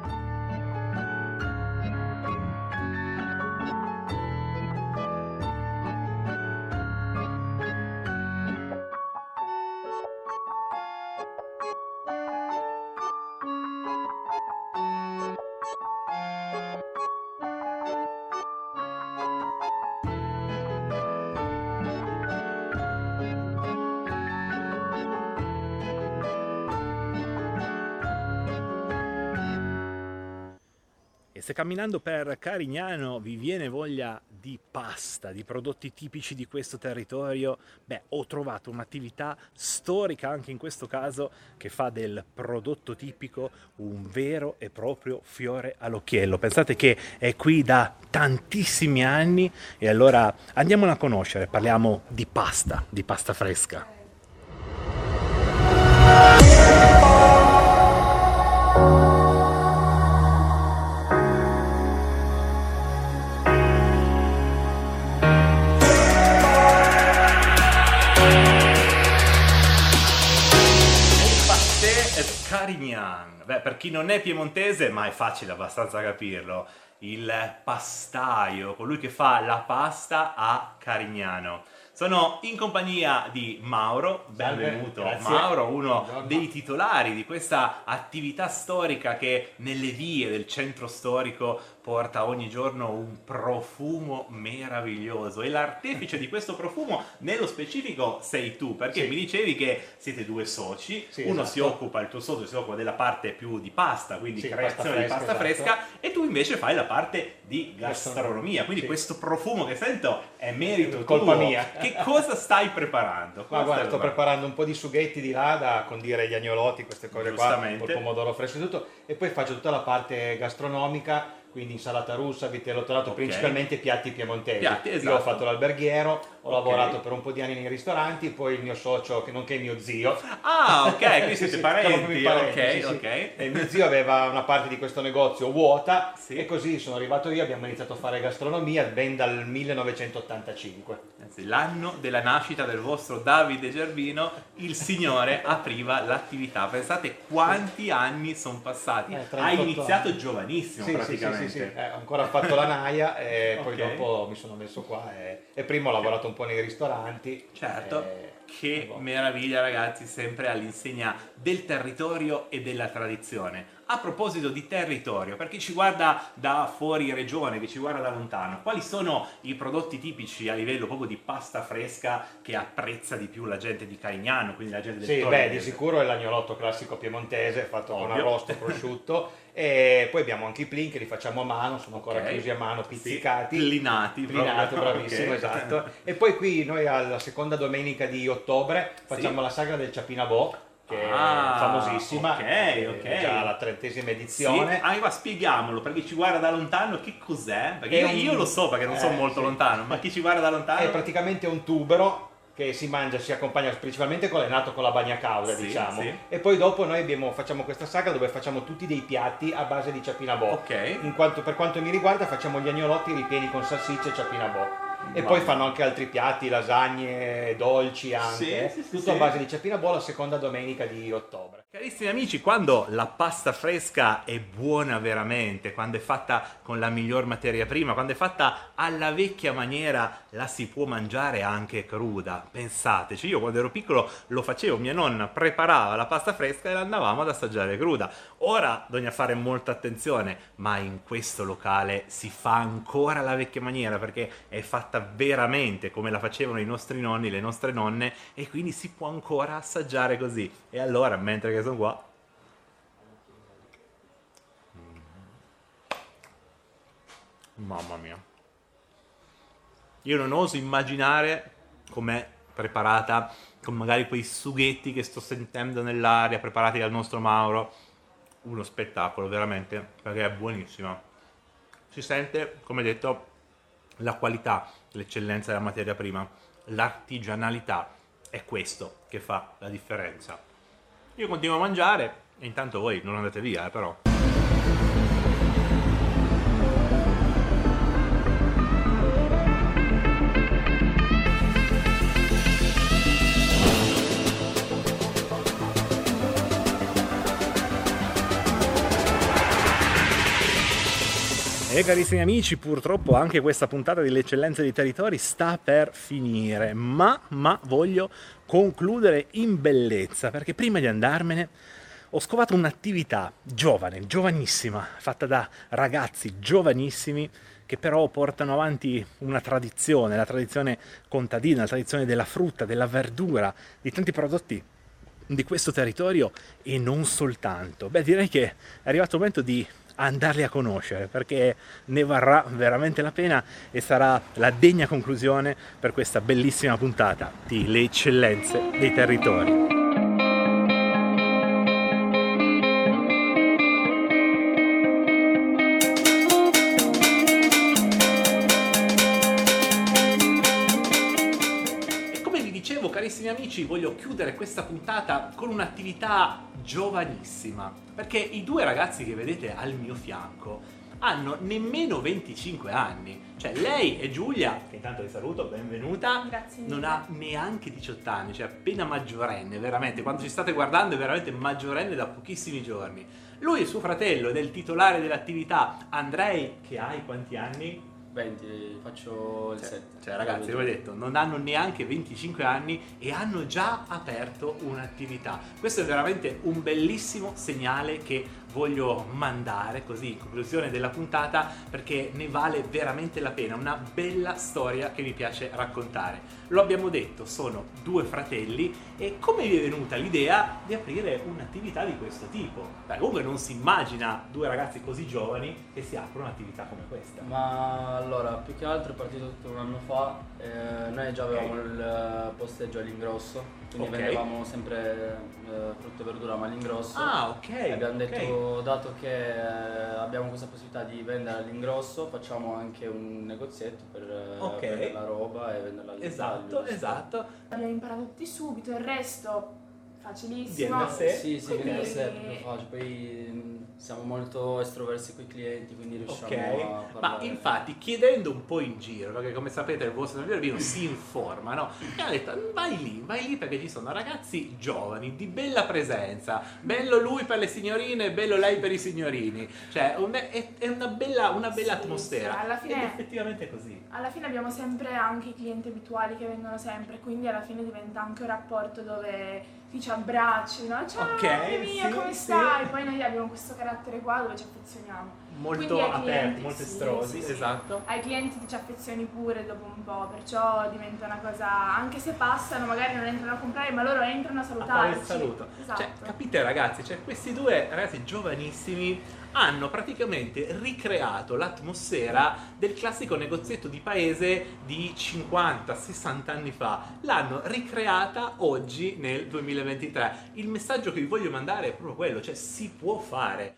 Se camminando per Carignano vi viene voglia di pasta, di prodotti tipici di questo territorio, beh, ho trovato un'attività storica anche in questo caso che fa del prodotto tipico un vero e proprio fiore all'occhiello. Pensate che è qui da tantissimi anni e allora andiamola a conoscere, parliamo di pasta, di pasta fresca. Et Carignan. Beh, per chi non è piemontese, ma è facile abbastanza capirlo, il pastaio, colui che fa la pasta a Carignano. Sono in compagnia di Mauro, Salve, benvenuto grazie. Mauro, uno Buongiorno. dei titolari di questa attività storica che nelle vie del centro storico porta ogni giorno un profumo meraviglioso e l'artefice di questo profumo nello specifico sei tu perché Sì. mi dicevi che siete due soci Sì, uno esatto. si occupa il tuo socio si occupa della parte più di pasta quindi Sì, creazione pasta di pasta fresca, fresca esatto. e tu invece fai la parte di gastronomia quindi questo profumo che sento è merito Colpa tuo mia. che cosa stai preparando? Ma Cosa guarda, stai sto preparando un po' di sughetti di là da condire gli agnolotti, queste cose qua, col pomodoro fresco e tutto, e poi faccio tutta la parte gastronomica, quindi insalata russa, vitello torato, Ok. principalmente piatti piemontesi. Piatti, Io esatto. ho fatto l'alberghiero, ho Ok. lavorato per un po' di anni nei ristoranti, poi il mio socio, che nonché mio zio. Ah, ok, quindi siete parenti, parenti, ok, sì, sì. ok. E mio zio aveva una parte di questo negozio vuota e così sono arrivato io, abbiamo iniziato a fare gastronomia ben dal 1985. Anzi, l'anno della nascita del vostro Davide Gervino, il signore apriva l'attività. Pensate quanti anni sono passati. Eh, 38 iniziato anni. giovanissimo Sì, sì. Sì, sì, sì. Eh, ho ancora fatto la naia e poi Ok. dopo mi sono messo qua e, e prima ho lavorato un po' nei ristoranti. Certo, eh, che meraviglia ragazzi, sempre all'insegna del territorio e della tradizione. A proposito di territorio, per chi ci guarda da fuori regione, che ci guarda da lontano, quali sono i prodotti tipici a livello proprio di pasta fresca che apprezza di più la gente di Carignano, quindi la gente del Sì, beh, di sicuro è l'agnolotto classico piemontese fatto con Ovvio. arrosto, prosciutto e poi abbiamo anche i plin che li facciamo a mano, sono ancora Ok. chiusi a mano, Sì, pizzicati. plinati, Plinati, proprio. bravissimo, Ok. esatto. E poi qui noi alla seconda domenica di ottobre facciamo Sì. la sagra del Ciapinabò. Che Ah, è famosissima, ok, è ok. già la trentesima Sì, edizione. anche qua spieghiamolo, per chi ci guarda da lontano che cos'è? Perché io, un- io lo so perché non sono eh, molto sì. lontano, ma chi ci guarda da lontano... È praticamente un tubero che si mangia, si accompagna principalmente con, è nato con la bagna cauda, Sì, diciamo. sì. E poi dopo noi abbiamo- facciamo questa sagra dove facciamo tutti dei piatti a base di ciappina bo. In quanto, per quanto mi riguarda facciamo gli agnolotti ripieni con salsicce e ciappina bo. E Mamma poi fanno anche altri piatti, lasagne, dolci anche. Sì, sì, tutto a base di ciappina bo la seconda domenica di ottobre. Carissimi amici, quando la pasta fresca è buona veramente, quando è fatta con la miglior materia prima, quando è fatta alla vecchia maniera, la si può mangiare anche cruda. Pensateci, io quando ero piccolo lo facevo, mia nonna preparava la pasta fresca e la andavamo ad assaggiare cruda. Ora bisogna fare molta attenzione, ma in questo locale si fa ancora alla vecchia maniera perché è fatta veramente come la facevano i nostri nonni, le nostre nonne e quindi si può ancora assaggiare così. E allora, mentre che sono qua, Mamma mia. Io non oso immaginare com'è preparata, con magari quei sughetti che sto sentendo nell'aria, preparati dal nostro Mauro. Uno spettacolo, veramente, perché è buonissima. Si sente, come detto, la qualità, l'eccellenza della materia prima, l'artigianalità. È questo che fa la differenza. Io continuo a mangiare e intanto voi non andate via, eh, però. E carissimi amici, purtroppo anche questa puntata delle eccellenze dei territori sta per finire, ma, ma voglio concludere in bellezza, perché prima di andarmene ho scovato un'attività giovane, giovanissima, fatta da ragazzi giovanissimi che però portano avanti una tradizione, la tradizione contadina, la tradizione della frutta, della verdura, di tanti prodotti di questo territorio e non soltanto. Beh, direi che è arrivato il momento di andarli a conoscere perché ne varrà veramente la pena e sarà la degna conclusione per questa bellissima puntata di Le eccellenze dei territori. Carissimi amici, voglio chiudere questa puntata con un'attività giovanissima, perché i due ragazzi che vedete al mio fianco hanno nemmeno 25 anni. Cioè, lei e Giulia, che intanto vi saluto, benvenuta, Grazie non ha neanche 18 anni, cioè appena maggiorenne, veramente. Quando ci state guardando è veramente maggiorenne da pochissimi giorni. Lui è suo fratello ed è il titolare dell'attività. Andrei, che hai quanti anni? 20, faccio il 7. Cioè ragazzi, come detto, non hanno neanche 25 anni e hanno già aperto un'attività. Questo è veramente un bellissimo segnale che voglio mandare così in conclusione della puntata perché ne vale veramente la pena, una bella storia che mi piace raccontare. Lo abbiamo detto, sono due fratelli e come vi è venuta l'idea di aprire un'attività di questo tipo? Beh, comunque non si immagina due ragazzi così giovani che si aprono un'attività come questa. Ma allora, più che altro è partito tutto un anno fa, eh, noi già avevamo il eh, posteggio all'ingrosso, quindi Ok. vendevamo sempre eh, frutta e verdura ma all'ingrosso. Ah, ok, abbiamo ok. detto, dato che eh, abbiamo questa possibilità di vendere all'ingrosso, facciamo anche un negozietto per eh, Ok. prendere la roba e venderla al Esatto, esatto. Abbiamo imparato tutti subito, il resto facilissimo. Viene da sé? Sì, sì, Quindi- viene da sé, proprio facile. Poi mh, siamo molto estroversi con i clienti, quindi riusciamo Ok, a ma parlare. infatti chiedendo un po' in giro, perché come sapete il vostro vino si informa, no? E ha detto vai lì, vai lì perché ci sono ragazzi giovani, di bella presenza, bello lui per le signorine, bello lei per i signorini, cioè è, una bella, una bella atmosfera. alla fine- Ed effettivamente è così. Alla fine abbiamo sempre anche i clienti abituali che vengono sempre, quindi alla fine diventa anche un rapporto dove ti ci abbracci, no? Ciao, Ok, amica mia, sì, come sì. stai? Poi noi abbiamo questo carattere qua dove ci affezioniamo. Molto aperti, molto estrosi, sì, esatto. Ai clienti ti ci affezioni pure dopo un po', perciò diventa una cosa, anche se passano, magari non entrano a comprare, ma loro entrano a salutarci. il saluto. Esatto. Cioè, capite ragazzi, cioè, questi due ragazzi giovanissimi hanno praticamente ricreato l'atmosfera del classico negozietto di paese di 50-60 anni fa. L'hanno ricreata oggi nel 2023. Il messaggio che vi voglio mandare è proprio quello, cioè si può fare.